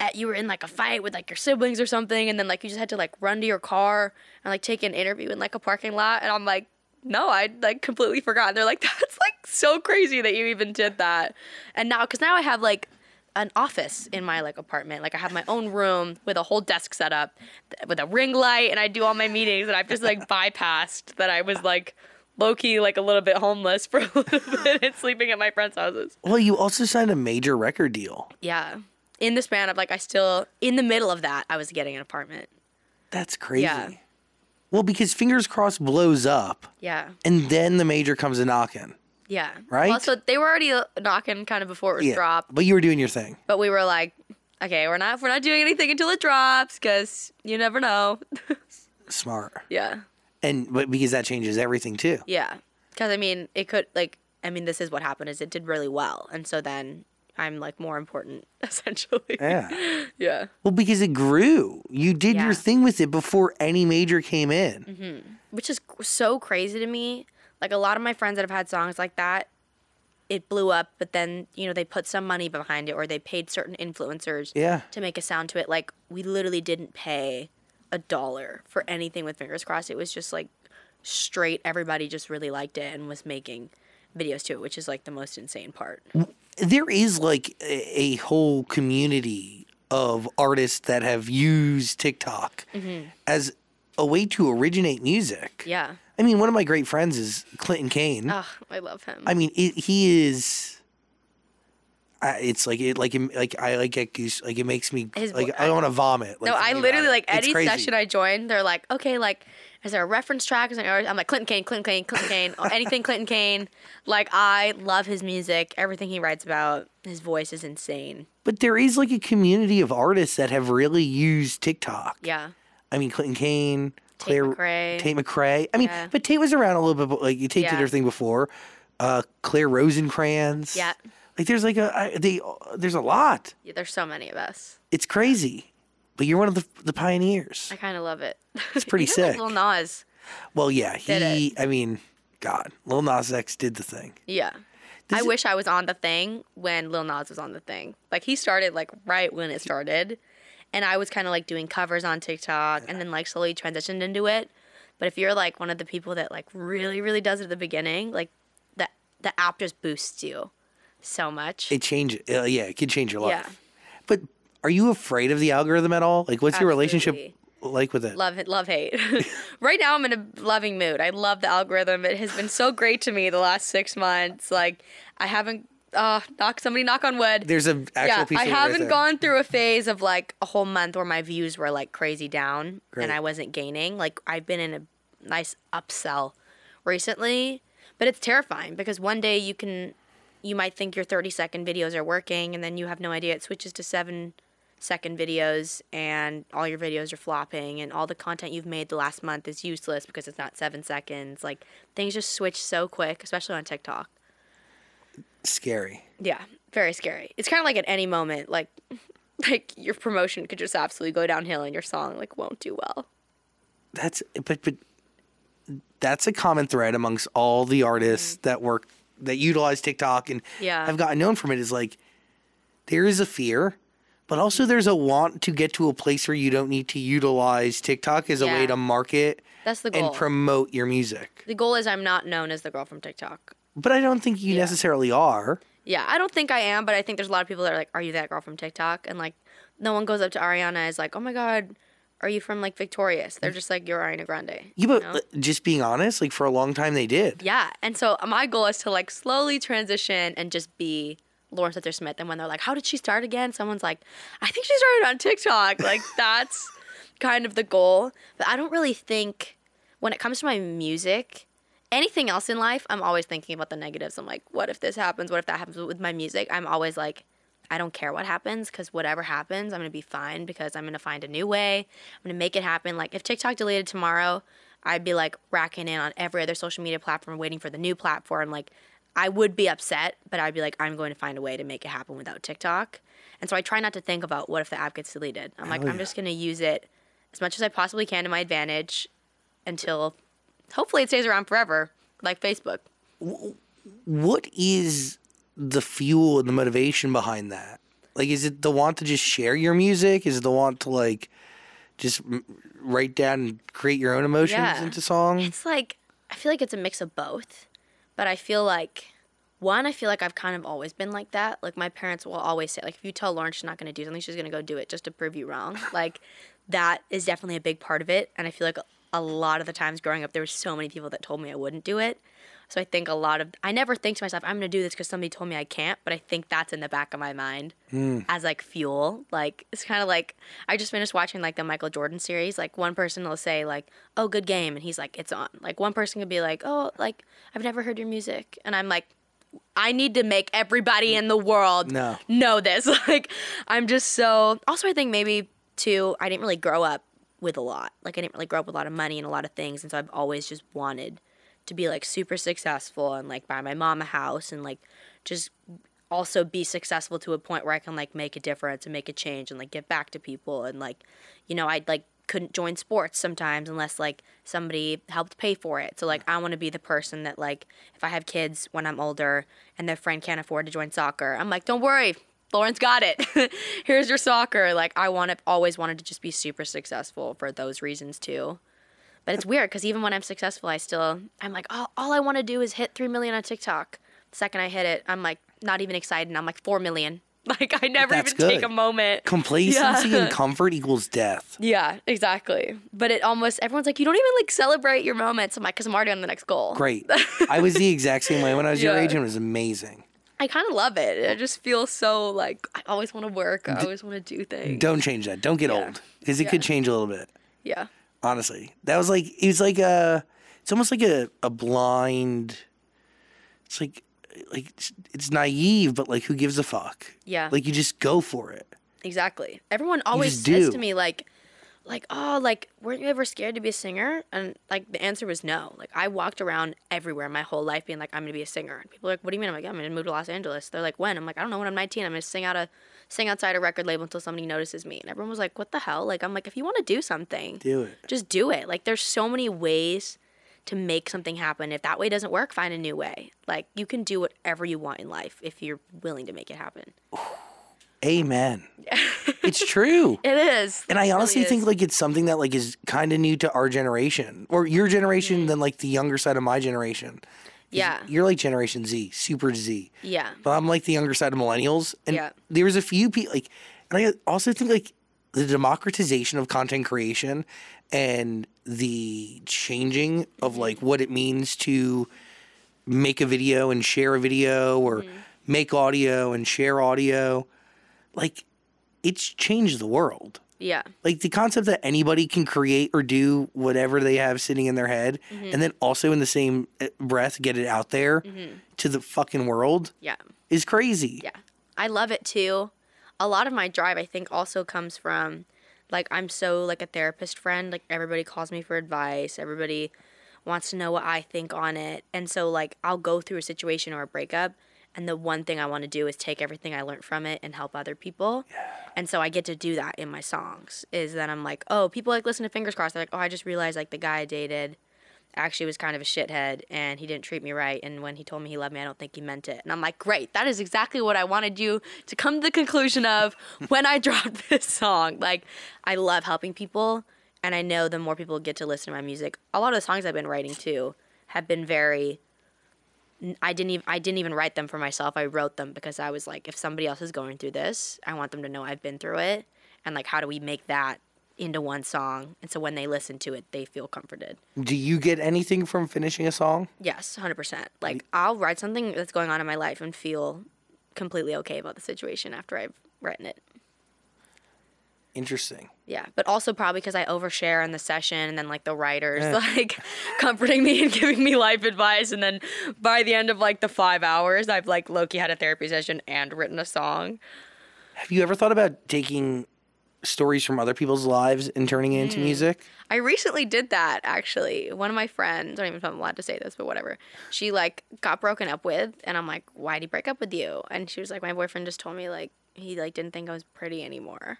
at, you were in like a fight with like your siblings or something, and then like you just had to like run to your car and like take an interview in like a parking lot? And I'm like, no, I like completely forgot. And they're like, that's like so crazy that you even did that. And now, because now I have like, an office in my like apartment. Like I have my own room with a whole desk set up th- with a ring light and I do all my meetings and I've just like bypassed that I was like low key like a little bit homeless for a little bit and sleeping at my friends' houses. Well, you also signed a major record deal. Yeah. In the span of like I still in the middle of that I was getting an apartment. That's crazy. Yeah. Well, because fingers crossed blows up, Yeah. and then the major comes a knocking. Yeah. Right? Well, so they were already uh, knocking kind of before it was Yeah. dropped, But you were doing your thing. but we were like, okay, we're not we're not doing anything until it drops because you never know. Smart. yeah. And but because that changes everything too. Yeah, because I mean, it could like I mean, this is what happened is it did really well, and so then I'm like more important essentially. Yeah. yeah. Well, because it grew. You did your thing with it before any major came in. Mm-hmm. Which is so crazy to me. Like a lot of my friends that have had songs like that, it blew up, but then you know they put some money behind it, or they paid certain influencers Yeah. to make a sound to it. Like we literally didn't pay a dollar for anything with Fingers Crossed. It was just like straight. Everybody just really liked it and was making videos to it, which is like the most insane part. There is like a, a whole community of artists that have used TikTok mm-hmm. as a way to originate music. Yeah. I mean, one of my great friends is Clinton Kane. Oh, I love him. I mean, it, he is. I it's like it like it, like I like get goose like it makes me His like vo- I want to vomit. no, I literally like. It's any crazy. session I join, they're like, okay, like is there a reference track? Is there, I'm like Clinton Kane, Clinton Kane, Clinton Kane, anything Clinton Kane. Like I love his music, everything he writes about. His voice is insane. But there is like a community of artists that have really used TikTok. Yeah. I mean, Clinton Kane, Claire, McRae. Tate McRae. I mean, Yeah. but Tate was around a little bit. Like Tate did Yeah. her thing before. Uh, Claire Rosencrantz. Yeah. Like there's like a I, they there's a lot. yeah. There's so many of us. It's crazy. But you're one of the the pioneers. I kind of love it. It's pretty Even, sick. Lil Nas. Well, yeah, he. I mean, God, Lil Nas X did the thing. Yeah. Does I it- wish I was on the thing when Lil Nas was on the thing. Like he started like right when it started, and I was kind of like doing covers on TikTok, and then like slowly transitioned into it. But if you're like one of the people that like really really does it at the beginning, like the the app just boosts you so much. It changed. Uh, yeah, it could change your life. Yeah. But are you afraid of the algorithm at all? Like, what's your relationship like with it? love it, love hate. right now, I'm in a loving mood. I love the algorithm. It has been so great to me the last six months. Like I haven't. Uh, knock somebody knock on wood. There's an actual yeah, piece I haven't there. gone through a phase of like a whole month where my views were like crazy down Great. and I wasn't gaining. Like I've been in a nice upsell recently, but it's terrifying because one day you can you might think your 30 second videos are working and then you have no idea it switches to 7 second videos and all your videos are flopping and all the content you've made the last month is useless because it's not 7 seconds. Like things just switch so quick, especially on TikTok. Scary. Yeah, very scary. It's kind of like at any moment, like like your promotion could just absolutely go downhill and your song like won't do well. That's but but that's a common thread amongst all the artists mm. that work that utilize TikTok and. Yeah. have gotten known from it is like there is a fear, but also there's a want to get to a place where you don't need to utilize TikTok as a way to market That's the goal. and promote your music. the goal is I'm not known as the girl from TikTok. But I don't think you necessarily are. Yeah, I don't think I am, but I think there's a lot of people that are like, "Are you that girl from TikTok?" And like, no one goes up to Ariana and is like, "Oh my god, are you from like Victorious?" They're mm. just like, "You're Ariana Grande." Yeah, but know? just being honest, like for a long time they did. Yeah, and so my goal is to like slowly transition and just be Lauren Spencer Smith. And when they're like, "How did she start again?" Someone's like, "I think she started on TikTok." Like that's kind of the goal. But I don't really think when it comes to my music, anything else in life, I'm always thinking about the negatives. I'm like, "What if this happens? What if that happens?" But with my music, I'm always like. I don't care what happens because whatever happens, I'm gonna be fine because I'm gonna find a new way. I'm gonna make it happen. Like if TikTok deleted tomorrow, I'd be like racking in on every other social media platform, waiting for the new platform. Like I would be upset, but I'd be like, I'm going to find a way to make it happen without TikTok. And so I try not to think about what if the app gets deleted. I'm like, Hell I'm just gonna use it as much as I possibly can to my advantage until hopefully it stays around forever, like Facebook. What is the fuel and the motivation behind that? Like, is it the want to just share your music? Is it the want to like just write down and create your own emotions Yeah. into songs? It's like I feel like it's a mix of both, but I feel like one, I feel like I've kind of always been like that. Like my parents will always say, like if you tell Lauren she's not going to do something, she's going to go do it just to prove you wrong. like that is definitely a big part of it, and I feel like a lot of the times growing up, there were so many people that told me I wouldn't do it. So I think a lot of I never think to myself, I'm going to do this because somebody told me I can't, but I think that's in the back of my mind hmm. as like fuel. Like it's kind of like I just finished watching like the Michael Jordan series. Like one person will say like, "Oh, good game," and he's like, "It's on." Like one person could be like, "Oh, like I've never heard your music," and I'm like, I need to make everybody in the world No. know this. like I'm just so. Also, I think maybe too, I didn't really grow up with a lot. Like I didn't really grow up with a lot of money and a lot of things, and so I've always just wanted to be like super successful and like buy my mom a house and like just also be successful to a point where I can like make a difference and make a change and like give back to people and like you know I'd like couldn't join sports sometimes unless like somebody helped pay for it. So like I want to be the person that like if I have kids when I'm older and their friend can't afford to join soccer, I'm like don't worry, Lauren's got it. Here's your soccer. Like I want to always wanted to just be super successful for those reasons too. But it's weird because even when I'm successful, I still I'm like, oh, all I want to do is hit three million on TikTok. The second I hit it, I'm like not even excited. and I'm like four million. Like I never That's even take a moment. Complacency Yeah. and comfort equals death. Yeah, exactly. But it almost everyone's like, you don't even like celebrate your moments. I'm like, because I'm already on the next goal. Great. I was the exact same way when I was your Yeah. age, and it was amazing. I kind of love it. I just feel so like I always want to work. I always want to do things. Don't change that. Don't get Yeah. old because it could change a little bit. Yeah. Honestly, that was like it was like a. It's almost like a a blind. It's like like it's, naive, but like who gives a fuck? Yeah. Like you just go for it. Exactly. Everyone always says do. to me like like, "Oh, like weren't you ever scared to be a singer?" And like the answer was no. Like I walked around everywhere my whole life being like, "I'm going to be a singer." And people are like, "What do you mean?" I'm like, "Yeah, "I'm going to move to Los Angeles." They're like, "When?" I'm like, "I don't know when I'm 19. I'm going to sing out a sing outside a record label until somebody notices me." And everyone was like, "What the hell?" Like I'm like, "If you want to do something, Do it. just do it." Like there's so many ways to make something happen. If that way doesn't work, find a new way. Like you can do whatever you want in life if you're willing to make it happen. Amen. it's true. It is. And I really honestly think is. like it's something that like is kind of new to our generation or your generation Mm-hmm. than like the younger side of my generation. Yeah. You're like Generation Z, Super Z. Yeah. But I'm like the younger side of millennials. And Yeah. there was a few people like, and I also think like the democratization of content creation and the changing of mm-hmm. like what it means to make a video and share a video or mm-hmm. make audio and share audio, like it's changed the world Yeah. like the concept that anybody can create or do whatever they have sitting in their head and then also in the same uh, breath get it out there to the fucking world Yeah. is crazy. Yeah. I love it too. A lot of my drive I think also comes from like I'm so like a therapist friend. Like everybody calls me for advice. Everybody wants to know what I think on it. And so like I'll go through a situation or a breakup and the one thing I want to do is take everything I learned from it and help other people. Yeah. And so I get to do that in my songs. Is that I'm like, oh, people like listen to Fingers Crossed. They're like, oh, I just realized like the guy I dated actually was kind of a shithead and he didn't treat me right. And when he told me he loved me, I don't think he meant it. And I'm like, great, that is exactly what I wanted you to come to the conclusion of when I dropped this song. Like, I love helping people. And I know the more people get to listen to my music, a lot of the songs I've been writing too have been very. I didn't even I didn't even write them for myself. I wrote them because I was like, if somebody else is going through this, I want them to know I've been through it, and like, how do we make that into one song? And so when they listen to it, they feel comforted. Do you get anything from finishing a song? Yes, hundred percent. Like I'll write something that's going on in my life and feel completely okay about the situation after I've written it. Interesting. Yeah, but also probably because I overshare in the session, and then like the writers like comforting me and giving me life advice, and then by the end of like the five hours, I've like Loki had a therapy session and written a song. Have you ever thought about taking stories from other people's lives and turning it into mm. music? I recently did that actually. One of my friends, I don't even know if I'm allowed to say this, but whatever. She like got broken up with, and I'm like, "Why would he break up with you?" And she was like, "My boyfriend just told me like he like didn't think I was pretty anymore."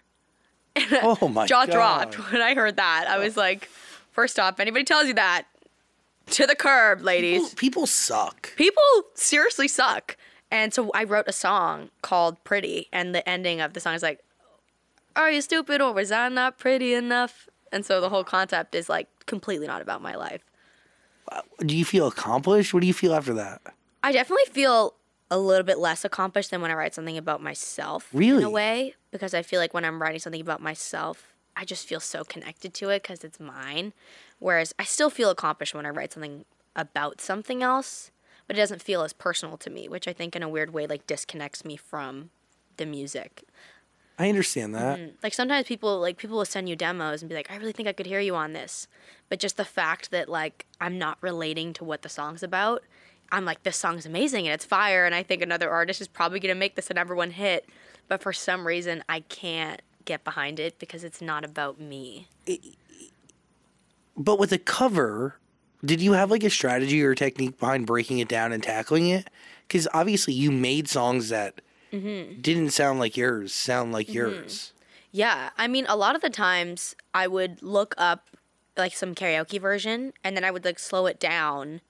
Oh my Jaw god. dropped when I heard that. I oh. was like, first off, anybody tells you that, to the curb, ladies. People, people suck. People seriously suck. And so I wrote a song called Pretty, and the ending of the song is like, Are you stupid or was I not pretty enough? And so the whole concept is like completely not about my life. Do you feel accomplished? What do you feel after that? I definitely feel a little bit less accomplished than when I write something about myself. In a way, because I feel like when I'm writing something about myself, I just feel so connected to it because it's mine. Whereas I still feel accomplished when I write something about something else, but it doesn't feel as personal to me, which I think in a weird way like disconnects me from the music. I understand that. Mm-hmm. Like sometimes people like people will send you demos and be like, I really think I could hear you on this. But just the fact that like I'm not relating to what the song's about, I'm like, this song's amazing and it's fire and I think another artist is probably gonna make this a number one hit. But for some reason I can't get behind it because it's not about me. But with a cover, did you have like a strategy or technique behind breaking it down and tackling it? Because obviously you made songs that Mm-hmm. didn't sound like yours, sound like yours. Yeah, I mean, a lot of the times I would look up like some karaoke version and then I would like slow it down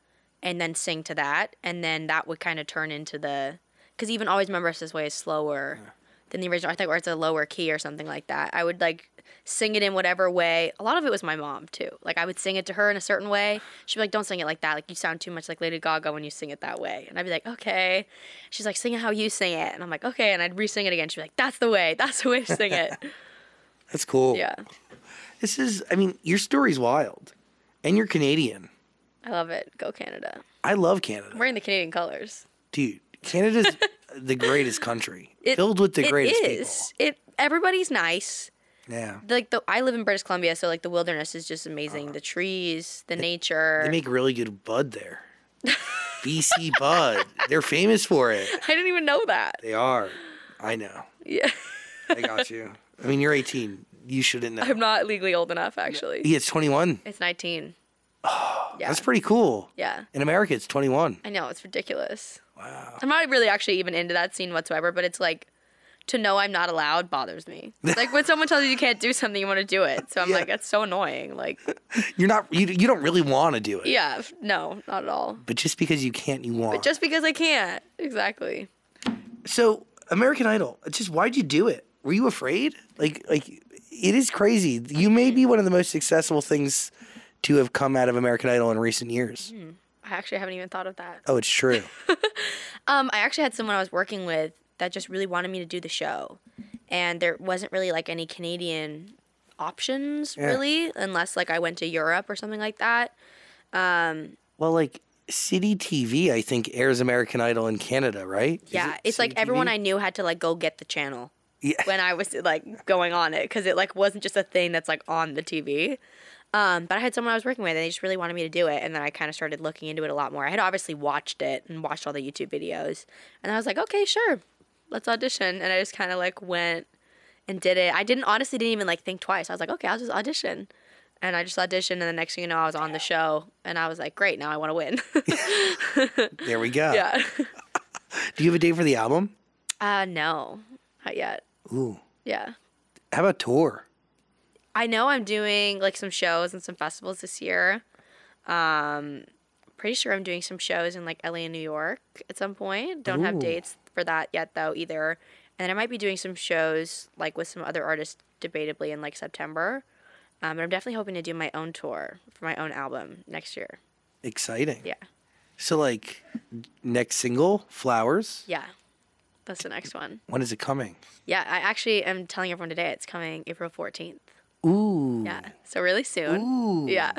and then sing to that. And then that would kind of turn into the. Because even Always Remember Us This Way is slower than the original. I think, or it's a lower key or something like that. I would like sing it in whatever way. A lot of it was my mom too. Like I would sing it to her in a certain way. She'd be like, "Don't sing it like that. Like you sound too much like Lady Gaga when you sing it that way." And I'd be like, "Okay." She's like, "Sing it how you sing it," and I'm like, "Okay." And I'd re-sing it again. She'd be like, "That's the way. That's the way to sing it." That's cool. yeah, This is, I mean, your story's wild. And you're Canadian. I love it. Go Canada. I love Canada. I'm wearing the Canadian colors. Dude, Canada's the greatest country. It- filled with the it greatest is. It everybody's nice. Yeah. like the I live in British Columbia, so like the wilderness is just amazing. the trees, the nature. Uh, They make really good bud there. BC Bud. They're famous for it. I didn't even know that. They are. I know. Yeah. I got you. I mean, you're 18. You shouldn't know. I'm not legally old enough actually. Yeah, it's 21. It's 19. Yeah. That's pretty cool. Yeah. In America, it's 21. I know, it's ridiculous. Wow. I'm not really actually even into that scene whatsoever, but it's like to know I'm not allowed bothers me. Like when someone tells you you can't do something, you want to do it. So I'm Yeah. like, that's so annoying. Like, You're not. You, you don't really want to do it. yeah, no, not at all. But just because you can't, you want. But just because I can't. Exactly. So American Idol, just why'd you do it? Were you afraid? Like like it is crazy. You may be one of the most successful things to have come out of American Idol in recent years. I actually haven't even thought of that. Oh, it's true. Um, I actually had someone I was working with that just really wanted me to do the show, and there wasn't really like any Canadian options Yeah. really, unless like I went to Europe or something like that. Um, well, like City TV, I think airs American Idol in Canada, right? Yeah, it it's like everyone TV? I knew had to like go get the channel Yeah. when I was like going on it because it like wasn't just a thing that's like on the TV. Um, but I had someone I was working with, and they just really wanted me to do it, and then I kind of started looking into it a lot more. I had obviously watched it and watched all the YouTube videos, and I was like, okay, sure, let's audition. And I just kind of like went and did it. I didn't honestly didn't even like think twice. I was like, okay, I'll just audition. And I just auditioned, and the next thing you know, I was on the show, and I was like, great, now I want to win. There we go. yeah. Do you have a date for the album? Uh, no, not yet. Ooh. Yeah. How about tour? I know I'm doing like some shows and some festivals this year. Um, pretty sure I'm doing some shows in like LA and New York at some point. Don't have dates for that yet though either. And then I might be doing some shows like with some other artists debatably in like September. Um, but I'm definitely hoping to do my own tour for my own album next year. Exciting. Yeah. So like next single, Flowers. Yeah. That's the next one. When is it coming? Yeah, I actually am telling everyone today it's coming April 14th. Ooh. Yeah. So really soon. Ooh. Yeah.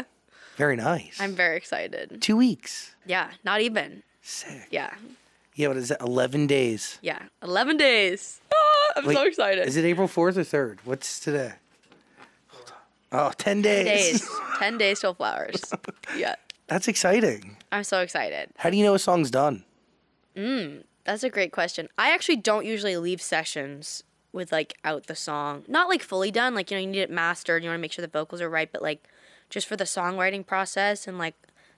Very nice. I'm very excited. Two weeks. Yeah, not even. Sick. Yeah. Yeah, what is it? 11 days. Yeah, 11 days. Ah, I'm Wait, so excited. Is it April 4th or 3rd? What's today? Oh, 10 days. days. 10 days till flowers. Yeah. That's exciting. I'm so excited. How do you know a song's done? That's a great question. I actually don't usually leave sessions with like out the song. Not like fully done, like you know, you need it mastered, you want to make sure the vocals are right, but like just for the songwriting process and like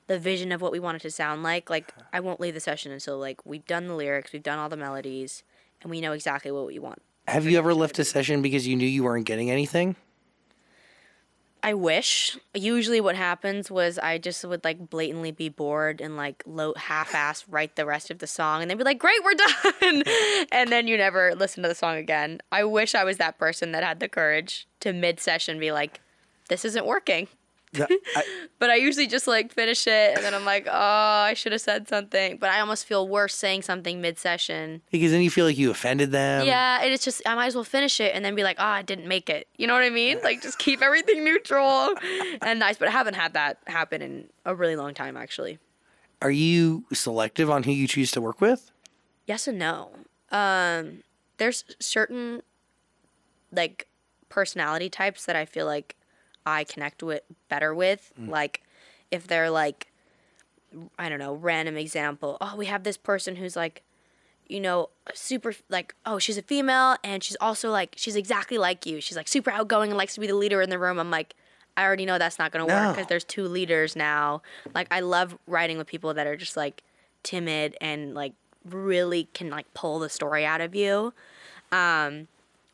the vision of what we want it to sound like, like I won't leave the session until like we've done the lyrics, we've done all the melodies, and we know exactly what we want. Have you ever left a session because you knew you weren't getting anything? I wish. Usually, what happens was I just would like blatantly be bored and like low half-ass write the rest of the song, and they'd be like, "Great, we're done," and then you never listen to the song again. I wish I was that person that had the courage to mid-session be like, "This isn't working." No, I- But I usually just like finish it, and then I'm like, "Oh, I should have said something," but I almost feel worse saying something mid-session. because then you feel like you offended them. Yeah, and it's just I might as well finish it and then be like, oh, I didn't make it. You know what I mean? Like just keep everything neutral and nice. But I haven't had that happen in a really long time, actually. Are you selective on who you choose to work with? Yes and no. Um, there's certain like personality types that I feel like I connect with better with. Like if they're like, I don't know, random example. Oh, we have this person who's like you know, super like, oh, she's a female and she's also like, she's exactly like you. She's like super outgoing and likes to be the leader in the room. I'm like, I already know that's not gonna work because there's two leaders now. Like, I love writing with people that are just like timid and like really can like pull the story out of you. Um,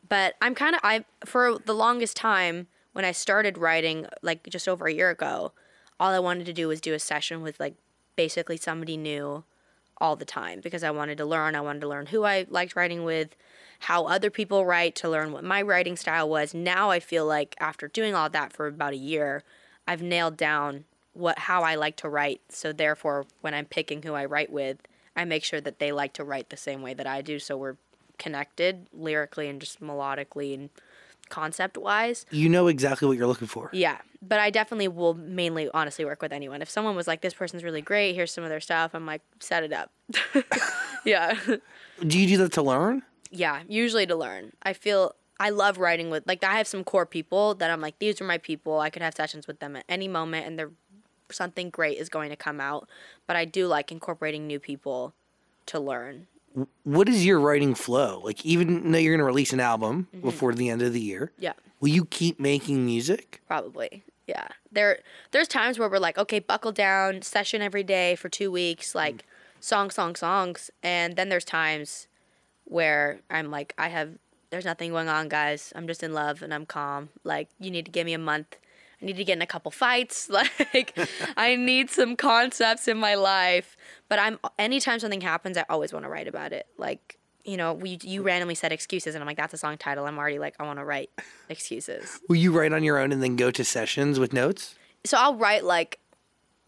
but I'm kind of I for the longest time when I started writing like just over a year ago, all I wanted to do was do a session with like basically somebody new all the time because I wanted to learn. I wanted to learn who I liked writing with, how other people write, to learn what my writing style was. Now I feel like after doing all that for about a year, I've nailed down what how I like to write. So therefore, when I'm picking who I write with, I make sure that they like to write the same way that I do. So we're connected lyrically and just melodically and concept wise. You know exactly what you're looking for. Yeah, but I definitely will mainly honestly work with anyone. If someone was like, "This person's really great. Here's some of their stuff," I'm like, "Set it up." yeah, Do you do that to learn? yeah. Usually to learn. I feel I love writing with like I have some core people that I'm like these are my people. I could have sessions with them at any moment and they're something great is going to come out. But I do like incorporating new people to learn. What is your writing flow? Like, even though you're going to release an album mm-hmm. before the end of the year, Yeah. will you keep making music? Probably. Yeah. There there's times where we're like, okay, buckle down, session every day for 2 weeks, mm. like song song songs, and then there's times where I'm like I have there's nothing going on, guys. I'm just in love and I'm calm. Like you need to give me a month. I need to get in a couple fights. Like I need some concepts in my life. But I'm anytime something happens, I always want to write about it. Like you know, we you randomly said excuses, and I'm like, that's a song title. I'm already like, I want to write excuses. Will you write on your own and then go to sessions with notes? so I'll write like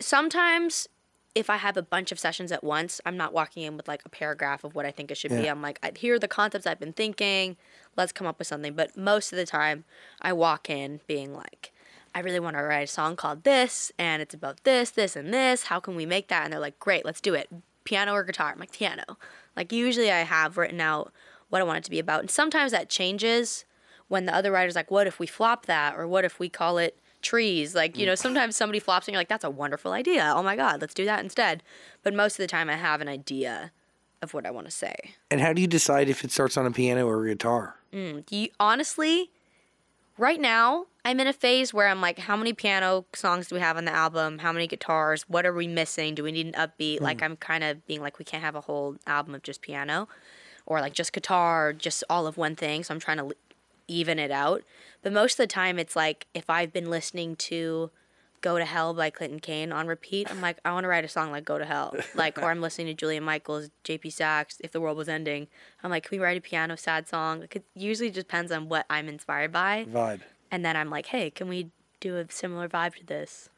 sometimes if I have a bunch of sessions at once, I'm not walking in with like a paragraph of what I think it should be. I'm like, here are the concepts I've been thinking. Let's come up with something. But most of the time, I walk in being like, I really want to write a song called this, and it's about this, this, and this. How can we make that? And they're like, great, let's do it. Piano or guitar? I'm like, piano. Like, usually I have written out what I want it to be about. And sometimes that changes when the other writer's like, what if we flop that? Or what if we call it trees? Like, you mm. know, sometimes somebody flops and you're like, that's a wonderful idea. Oh my God, let's do that instead. But most of the time, I have an idea of what I want to say. And how do you decide if it starts on a piano or a guitar? Mm, you, honestly, right now, I'm in a phase where I'm like, how many piano songs do we have on the album? How many guitars? What are we missing? Do we need an upbeat? Like, hmm. I'm kind of being like, we can't have a whole album of just piano or like just guitar, just all of one thing. So I'm trying to even it out. But most of the time, it's like if I've been listening to Go to Hell by Clinton Kane on repeat, I'm like, I want to write a song like Go to Hell. Like, or I'm listening to Julia Michaels, JP Saxe, If the World Was Ending. I'm like, can we write a piano sad song? Like, it usually depends on what I'm inspired by. Vibe. And then I'm like, hey, can we do a similar vibe to this?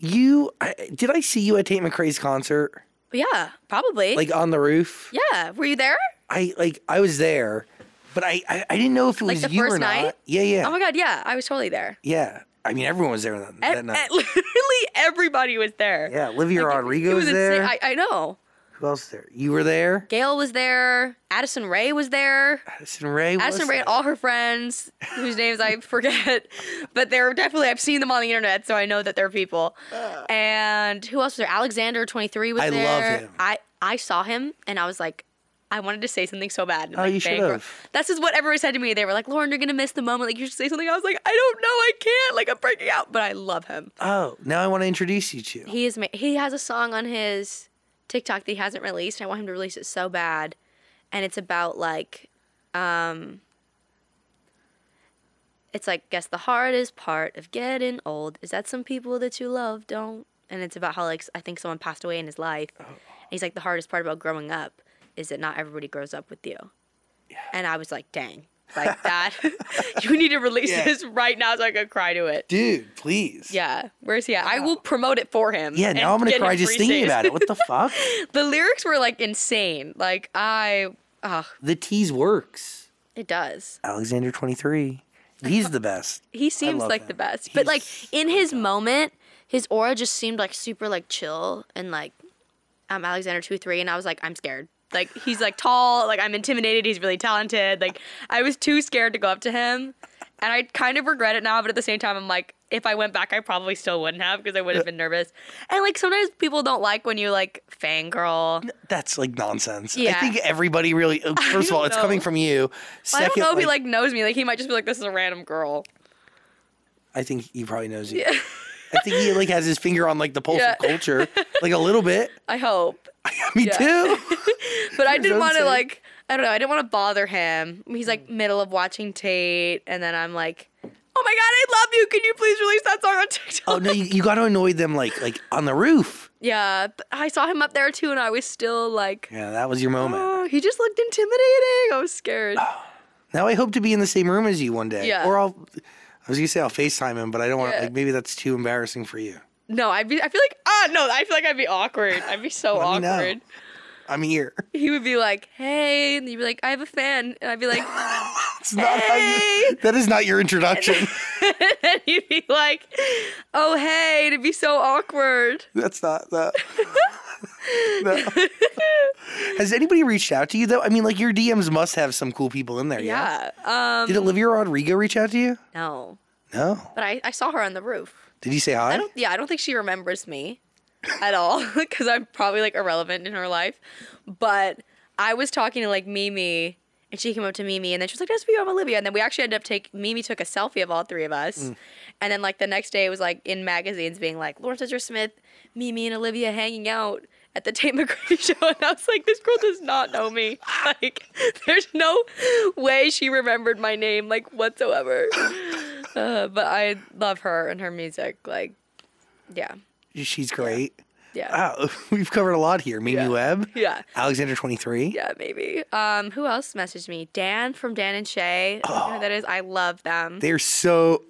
You I, did I see you at Tate McRae's concert? Yeah, probably. Like on the roof? yeah. Were you there? I like I was there, but I I, I didn't know if it Like was the you or first not. night? Yeah, yeah, Oh my God, yeah. I was totally there. yeah. I mean, everyone was there that, E- that night. e- literally everybody was there. yeah, Olivia Like, Rodrigo it was, insane. there. I, I know. Who else there? You were there. Gayle was there. Addison Rae was there. Addison Rae. Was. Addison Rae there. and all her friends, whose names I forget, but they're definitely I've seen them on the internet, so I know that they're people. Ah. And who else was there? Alexander twenty three was there. I love him. I I saw him and I was like, I wanted to say something so bad. and, Oh, like, you should have. That's just what everyone said to me. They were like, Lauren, you're gonna miss the moment. Like you should say something. I was like, I don't know, I can't. Like I'm breaking out, but I love him. Oh, now I want to introduce you to. He is ma- he has a song on his TikTok that he hasn't released. I want him to release it so bad, and it's about like, um, it's like guess the hardest part of getting old is that some people that you love don't, and it's about how like I think someone passed away in his life. And he's like the hardest part about growing up is that not everybody grows up with you. And I was like, dang. Like that, you need to release Yeah. this right now so I can cry to it. Dude, please. Yeah, where's he at? I will promote it for him. Yeah, now I'm gonna cry just thinking about it. What the fuck? the lyrics were like insane. Like I, ugh, the tease works. it does. Alexander 23. He's the best. He seems like him. the best, but like in his moment, his aura just seemed like super like chill and like I'm Alexander two three, and I was like I'm scared. Like he's like tall, like I'm intimidated. He's really talented. Like I was too scared to go up to him, and I kind of regret it now. But at the same time, I'm like, if I went back, I probably still wouldn't have because I would have been nervous. And like sometimes people don't like when you like fangirl. That's like nonsense. Yeah. I think everybody really. uh, First of all, it's coming from you. I don't know if he like knows me. Like he might just be like, "This is a random girl." I think he probably knows you. Yeah. I think he like has his finger on like the pulse Yeah. of culture, like a little bit. I hope. Me Yeah. too. But I didn't want to like. I don't know. I didn't want to bother him. He's like mm. middle of watching Tate, and then I'm like, "Oh my god, I love you! Can you please release that song on TikTok?" Oh no, you, you got to annoy them like like on the roof. Yeah, but I saw him up there too, and I was still like, Yeah, that was your moment. "Oh, he just looked intimidating." I was scared. Now I hope to be in the same room as you one day. Yeah. Or I'll. I was gonna say I'll Facetime him, but I don't want. Yeah. Like maybe that's too embarrassing for you. No, I'd be. I feel like ah no. I feel like I'd be awkward. I'd be so Let me know. awkward. I'm here. He would be like, "Hey," and you'd be like, "I have a fan," and I'd be like, It's not how you, that is not your introduction. and he'd be like, "Oh hey," and it'd be so awkward. That's not that. No. Has anybody reached out to you though? I mean, like your DMs must have some cool people in there. Yeah. Yeah. Um, Did Olivia Rodrigo reach out to you? no, No. but I, I saw her on the roof. Did you say hi? I don't. Yeah, I don't think she remembers me at all because I'm probably like irrelevant in her life. But I was talking to like Mimi, and she came up to Mimi, and then she was like, "That's meet you, I'm Olivia." And then we actually ended up take Mimi took a selfie of all three of us, mm. and then like the next day it was like in magazines being like Lauren Spencer Smith, Mimi, and Olivia hanging out at the Tate McRae show, and I was like, "This girl does not know me. Like, there's no way she remembered my name like whatsoever." Uh, but I love her and her music. Like, yeah, She's great. yeah, Wow, we've covered a lot here. Mimi Yeah. Webb, yeah, Alexander twenty three. yeah, maybe. Um, who else messaged me? Dan from Dan and Shay. You know that is? I love them. They're so.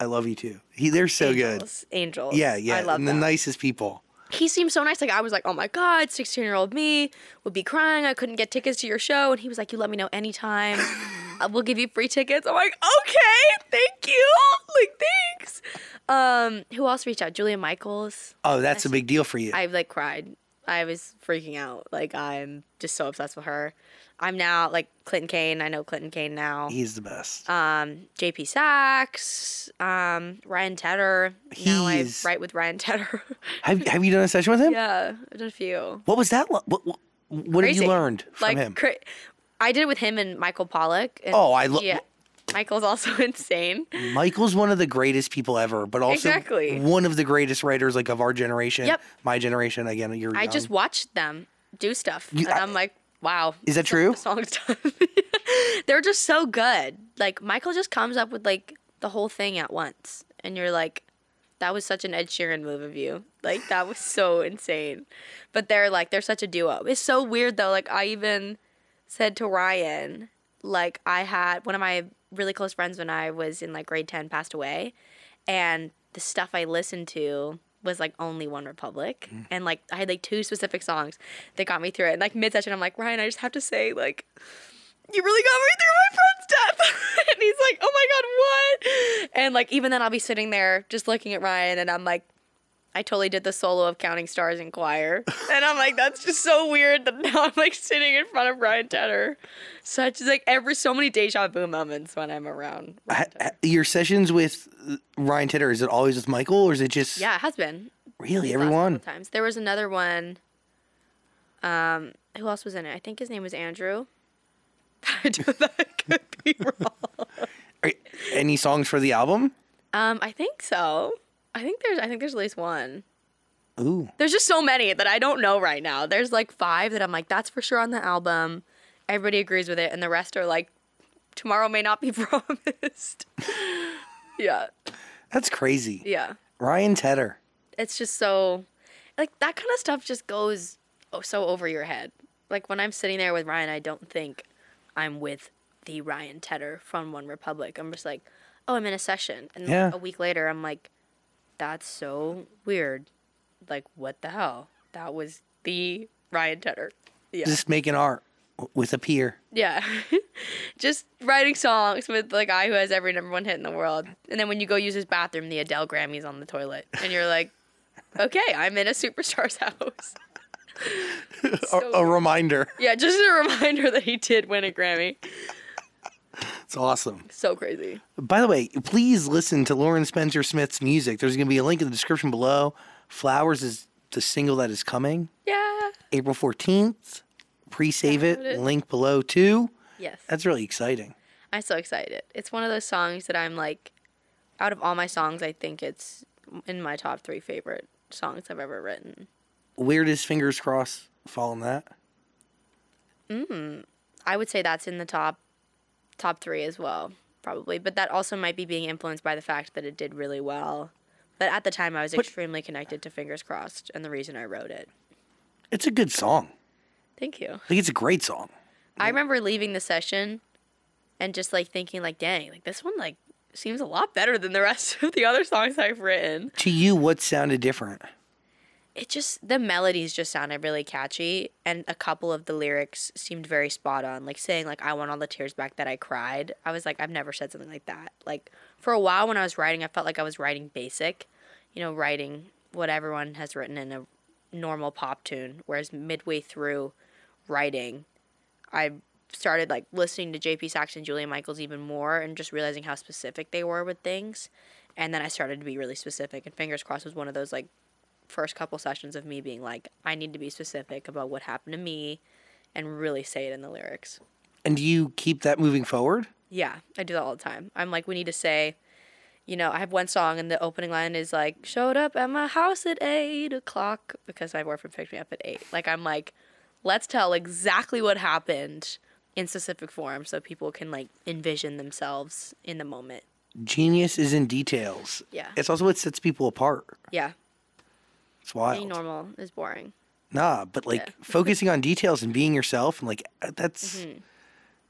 I love you too. He, they're so good. Angels. Angels. Yeah, yeah. I love and them. the nicest people. he seemed so nice. Like I was like, oh my god, sixteen year old me would be crying. I couldn't get tickets to your show, and he was like, you let me know anytime. We'll give you free tickets. I'm like, okay, thank you. Like thanks. Um, who else reached out? Julia Michaels. Oh, that's a big deal for you. I like cried. I was freaking out. Like I'm just so obsessed with her. I'm now like Clinton Kane. I know Clinton Kane now. He's the best. Um, JP Saxe, um, Ryan Tedder. now I write with Ryan Tedder. have Have you done a session with him? yeah, I've done a few. What was that? Lo- what What, what have you learned from like him? cra- I did it with him and Michael Pollack. And Oh, I love. yeah. Michael's also insane. Michael's one of the greatest people ever, but also Exactly. one of the greatest writers like of our generation. Yep. My generation. Again, you're. I young. just watched them do stuff, You- and I- I'm like, wow. Is that true? Song's done. They're just so good. Like Michael just comes up with like the whole thing at once, and you're like, that was such an Ed Sheeran move of you. Like that was so insane. But they're like they're such a duo. It's so weird though. Like I even said to Ryan, like I had one of my really close friends when I was in like grade ten passed away, and the stuff I listened to was like only OneRepublic, mm. and like I had like two specific songs that got me through it. And like mid session, I'm like Ryan, I just have to say like. You really got me through my friend's death. and he's like, oh my God, what? And like, even then, I'll be sitting there just looking at Ryan, and I'm like, I totally did the solo of Counting Stars in choir. And I'm like, that's just so weird that now I'm like sitting in front of Ryan Tedder. Such like every so many deja vu moments when I'm around. Your sessions with Ryan Tedder is it always with Michael or is it just Yeah, it has been. really everyone? Times. There was another one. Um, who else was in it? I think his name was Andrew. I do that could be wrong. Are- Any songs for the album? Um, I think so. I think there's I think there's at least one. Ooh, There's just so many that I don't know right now. There's like five that I'm like, that's for sure on the album. Everybody agrees with it, and the rest are like, tomorrow may not be promised. yeah, that's crazy. yeah. Ryan Tedder. It's just so, like that kind of stuff just goes oh, so over your head. Like when I'm sitting there with Ryan, I don't think I'm with the Ryan Tedder from OneRepublic. I'm just like, oh, I'm in a session, and Yeah. a week later, I'm like, that's so weird. Like what the hell? That was the Ryan Tedder. Yeah. Just making art with a peer. Yeah. Just writing songs with the guy who has every number one hit in the world. And then when you go use his bathroom, the Adele Grammy's on the toilet. And you're like, okay, I'm in a superstar's house. A, So- a reminder. Yeah, just a reminder that he did win a Grammy. It's awesome. So crazy. By the way, please listen to Lauren Spencer Smith's music. There's going to be a link in the description below. Flowers is the single that is coming Yeah. April 14th. Pre save it. It. Link below too. Yes. That's really exciting. I'm so excited. It's one of those songs that I'm like, out of all my songs, I think it's in my top three favorite songs I've ever written. Where does Fingers Crossed fall in that? Mm, I would say that's in the top top three as well, probably. But that also might be being influenced by the fact that it did really well. But at the time, I was extremely connected to Fingers Crossed, and the reason I wrote it. It's a good song. Thank you. I think it's a great song. I remember leaving the session, and just like thinking, like, dang, like this one like seems a lot better than the rest of the other songs I've written. To you, what sounded different? It just the melodies just sounded really catchy, and a couple of the lyrics seemed very spot on. Like saying like I want all the tears back that I cried. I was like I've never said something like that. Like for a while when I was writing, I felt like I was writing basic, you know, writing what everyone has written in a normal pop tune. Whereas midway through writing, I started like listening to JP Saxon, Julia Michaels even more, and just realizing how specific they were with things. And then I started to be really specific. And Fingers Crossed was one of those like first couple sessions of me being like, I need to be specific about what happened to me, and really say it in the lyrics. And do you keep that moving forward? Yeah, I do that all the time. I'm like, we need to say, you know, I have one song and the opening line is like, showed up at my house at eight o'clock because my boyfriend picked me up at eight. Like, I'm like, let's tell exactly what happened in specific form so people can like envision themselves in the moment. Genius is in details. Yeah. It's also what sets people apart. Yeah. It's wild. Being normal is boring. Nah, but like Yeah. focusing on details and being yourself and like uh, that's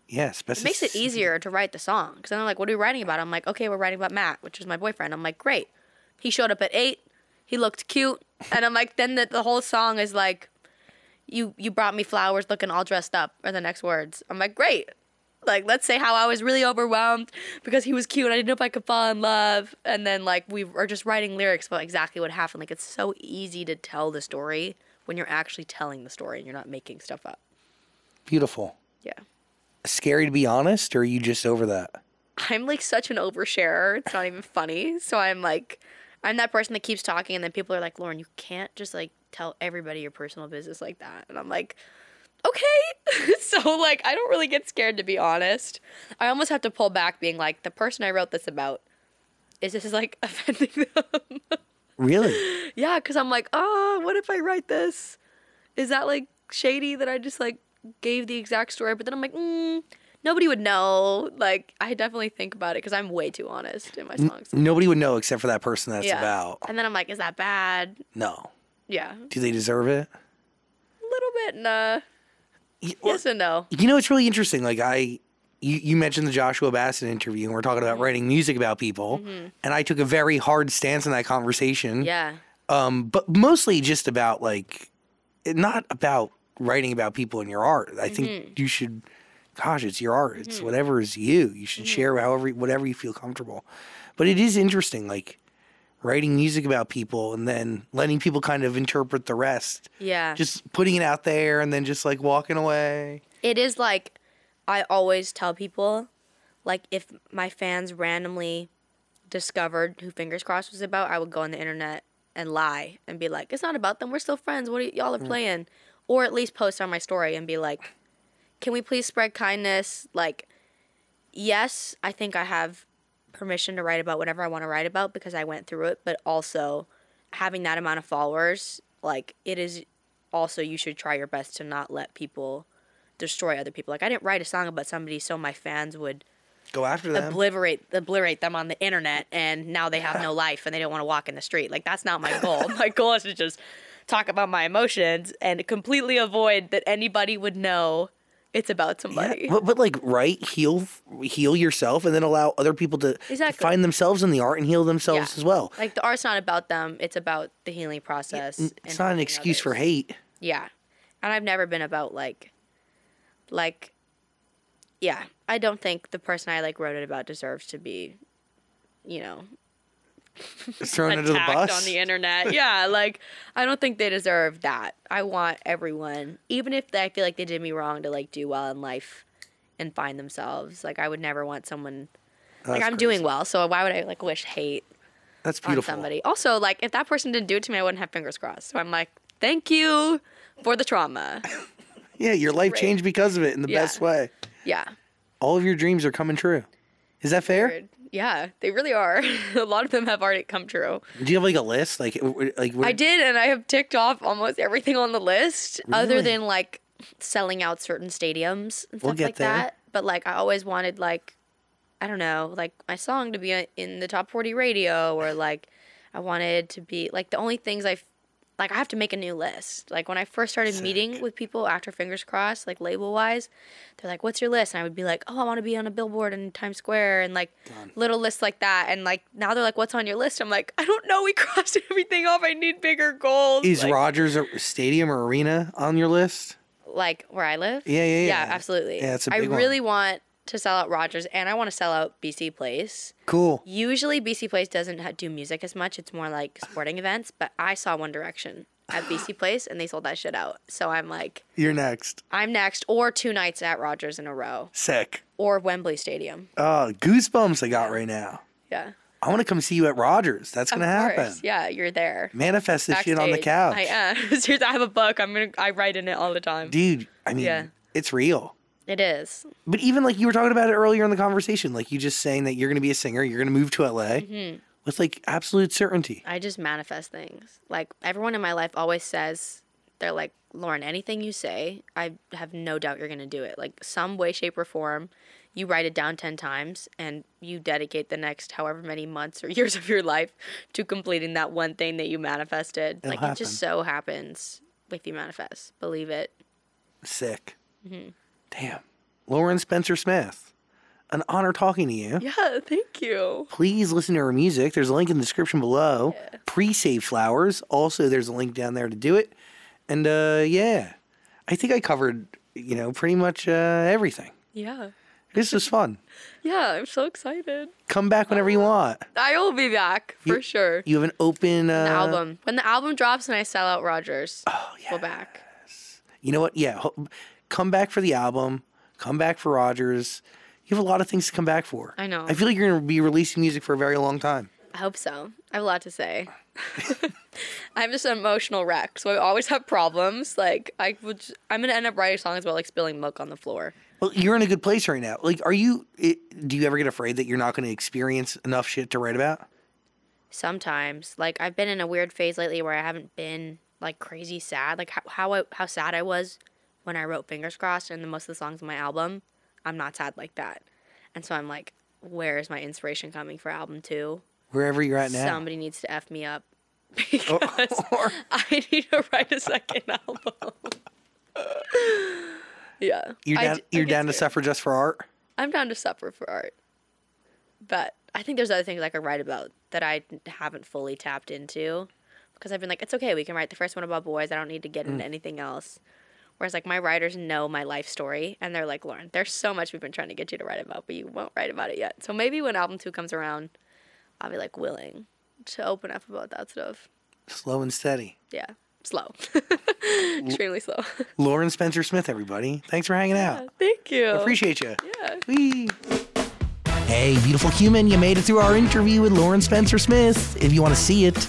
yeah, Mm-hmm. It makes it easier to write the song because then I'm like, what are we writing about? I'm like, okay, we're writing about Matt, which is my boyfriend. I'm like, great. He showed up at eight. He looked cute, and I'm like, then the, the whole song is like, you you brought me flowers, looking all dressed up, are the next words. I'm like, great. Like, let's say how I was really overwhelmed because he was cute. and I didn't know if I could fall in love, and then like we are just writing lyrics about exactly what happened. Like, it's so easy to tell the story when you're actually telling the story and you're not making stuff up. Beautiful. Yeah. Scary to be honest, or are you just over that? I'm like such an oversharer. It's not even funny. So I'm like, I'm that person that keeps talking, and then people are like, Lauren, you can't just like tell everybody your personal business like that. And I'm like, okay. so like, I don't really get scared to be honest. I almost have to pull back, being like, the person I wrote this about, is this like offending them? Really? yeah, because I'm like, oh, what if I write this? Is that like shady that I just like gave the exact story? But then I'm like, mm, nobody would know. Like, I definitely think about it because I'm way too honest in my songs. Nobody would know except for that person that's yeah. about. And then I'm like, is that bad? No. Yeah, Do they deserve it? a little bit. Nah. Yes and no. You know, it's really interesting. Like I, you, you mentioned the Joshua Bassett interview, and we're talking Mm-hmm. about writing music about people, and I took a very hard stance in that conversation. Yeah. Um, but mostly just about like, not about writing about people in your art. I Mm-hmm. think you should, gosh, it's your art. It's whatever is you. You should share however, whatever you feel comfortable. But it is interesting, like writing music about people and then letting people kind of interpret the rest. Yeah. Just putting it out there and then just like walking away. it is like I always tell people, like if my fans randomly discovered who Fingers Crossed was about, I would go on the internet and lie and be like, "It's not about them. We're still friends. What are y- y'all are mm. playing?" Or at least post on my story and be like, "Can we please spread kindness?" Like, yes, I think I have permission to write about whatever I want to write about because I went through it, but also having that amount of followers, like it is also you should try your best to not let people destroy other people. Like I didn't write a song about somebody so my fans would Go after them. obliterate obliterate them on the internet and now they have no life and they don't want to walk in the street. Like that's not my goal. my goal is to just talk about my emotions and completely avoid that anybody would know it's about Yeah, somebody. but, but like right, heal heal yourself, and then allow other people to, Exactly. find themselves in the art and heal themselves Yeah. as well. Like the art's not about them, it's about the healing process. It's not an excuse for hate. Yeah. And I've never been about like like yeah, I don't think the person I like wrote it about deserves to be you know, thrown under the bus. on the internet. yeah, like I don't think they deserve that. I want everyone, even if they, I feel like they did me wrong, to like do well in life and find themselves. Like I would never want someone like I'm doing well, so why would I like wish hate That's on beautiful. somebody? Also, like if that person didn't do it to me, I wouldn't have fingers crossed. So I'm like, thank you for the trauma. Yeah, your life Great. changed because of it in the Yeah. best way. Yeah. All of your dreams are coming true. Is that fair? Weird. Yeah, they really are. a lot of them have already come true. Do you have like a list? Like, like I did, and I have ticked off almost everything on the list, other than like selling out certain stadiums and We'll stuff get like there. that. But like, I always wanted like, I don't know, like my song to be in the top forty radio, or like, I wanted to be like the only things I, like I have to make a new list. Like when I first started meeting with people after Fingers Crossed, like label wise, they're like, "What's your list?" And I would be like, "Oh, I want to be on a billboard in Times Square," and like little lists like that. And like now they're like, "What's on your list?" I'm like, "I don't know. We crossed everything off. I need bigger goals." is like, Rogers stadium or arena on your list? like where I live? Yeah, yeah, yeah. Yeah, absolutely. Yeah, it's a big one. I really want to sell out Rogers, and I want to sell out BC Place. Cool. Usually, BC Place doesn't ha- do music as much; it's more like sporting events. But I saw One Direction at BC Place, and they sold that shit out. So I'm like, You're next. I'm next, or two nights at Rogers in a row, Sick. or Wembley Stadium. Oh, goosebumps I got right now. Yeah. I want to come see you at Rogers. That's gonna happen. course. Yeah, you're there. Manifest this shit on the Backstage. couch, I am. Seriously, I have a book. I'm gonna. I write in it all the time. dude. I mean, Yeah. it's real. It is. But even like you were talking about it earlier in the conversation, like you just saying that you're gonna be a singer, you're gonna move to LA Mm-hmm. with like absolute certainty. I just manifest things. Like everyone in my life always says, they're like, Lauren, anything you say, I have no doubt you're gonna do it. Like some way, shape, or form, you write it down ten times and you dedicate the next however many months or years of your life to completing that one thing that you manifested. It'll like it just so happens if you manifest. Believe it. Sick. Mm-hmm. Damn. Lauren Spencer Smith. An honor talking to you. Yeah, thank you. Please listen to her music. There's a link in the description below. Pre-save flowers. Also, there's a link down there to do it. And uh, yeah, I think I covered you know pretty much uh, everything. Yeah. This was fun. Yeah, I'm so excited. Come back whenever you want. I will be back for sure. You have an open uh, The album. When the album drops and I sell out Rogers, Oh yeah. go back. You know what? Yeah, ho- come back for the album. Come back for Rogers. You have a lot of things to come back for. I know. I feel like you're going to be releasing music for a very long time. I hope so. I have a lot to say. I'm just an emotional wreck, so I always have problems. Like I would, I'm gonna end up writing songs about like spilling milk on the floor. Well, you're in a good place right now. Like, are you? It, do you ever get afraid that you're not going to experience enough shit to write about? Sometimes, like I've been in a weird phase lately where I haven't been like crazy sad. Like how how, I, how sad I was when I wrote Fingers Crossed and the most of the songs on my album. I'm not sad like that, and so I'm like, where is my inspiration coming for album two? Wherever you're at now. Somebody needs to f me up because or- I need to write a second album. yeah, You're down. d- you're down to suffer just for art. I'm down to suffer for art, but I think there's other things I could write about that I haven't fully tapped into because I've been like, it's okay, we can write the first one about boys. I don't need to get Mm. into anything else. Whereas like my writers know my life story and they're like, Lauren, there's so much we've been trying to get you to write about, but you won't write about it yet. So maybe when album two comes around, I'll be like willing to open up about that stuff. Slow and steady. Yeah, slow, extremely slow. Lauren Spencer Smith, everybody. Thanks for hanging out. Thank you. Appreciate you. Yeah. Whee. Hey, beautiful human, you made it through our interview with Lauren Spencer Smith. If you want to see it,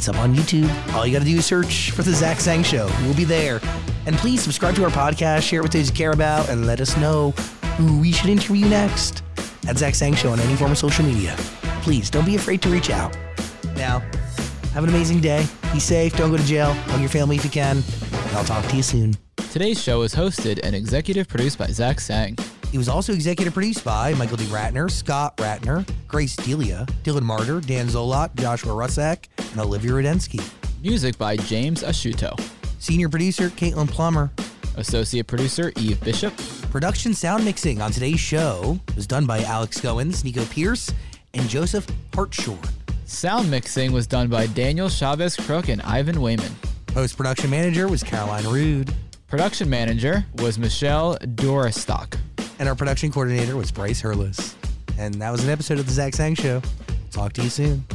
it's up on YouTube. All you got to do is search for The Zach Sang Show. We'll be there. And please subscribe to our podcast, share it with those you care about, and let us know who we should interview next at Zach Sang Show on any form of social media. Please don't be afraid to reach out. Now, have an amazing day. Be safe. Don't go to jail. Hug your family if you can. And I'll talk to you soon. Today's show is hosted and executive produced by Zach Sang. It was also executive produced by Michael D. Ratner, Scott Ratner, Grace Delia, Dylan Martyr, Dan Zolot, Joshua Rusak, and Olivia Rudensky. Music by James Ashuto. Senior producer Caitlin Plummer. Associate producer Eve Bishop. Production sound mixing on today's show was done by Alex Goins, Nico Pierce, and Joseph Hartshorn. Sound mixing was done by Daniel Chavez Crook and Ivan Wayman. Post production manager was Caroline Rude. Production manager was Michelle Doristock. And our production coordinator was Bryce Hurlis. And that was an episode of The Zach Sang Show. Talk to you soon.